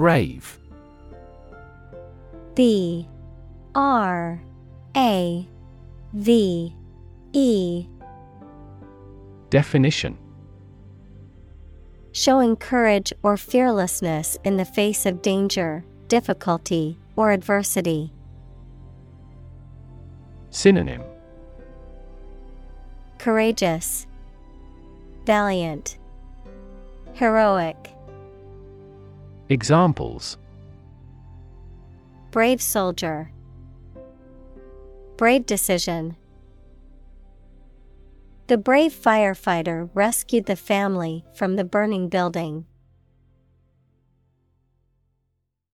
Brave. B R A V E. Definition. Showing courage or fearlessness in the face of danger, difficulty, or adversity. Synonym. Courageous, Valiant, Heroic. Examples Brave soldier. Brave decision. The brave firefighter rescued the family from the burning building.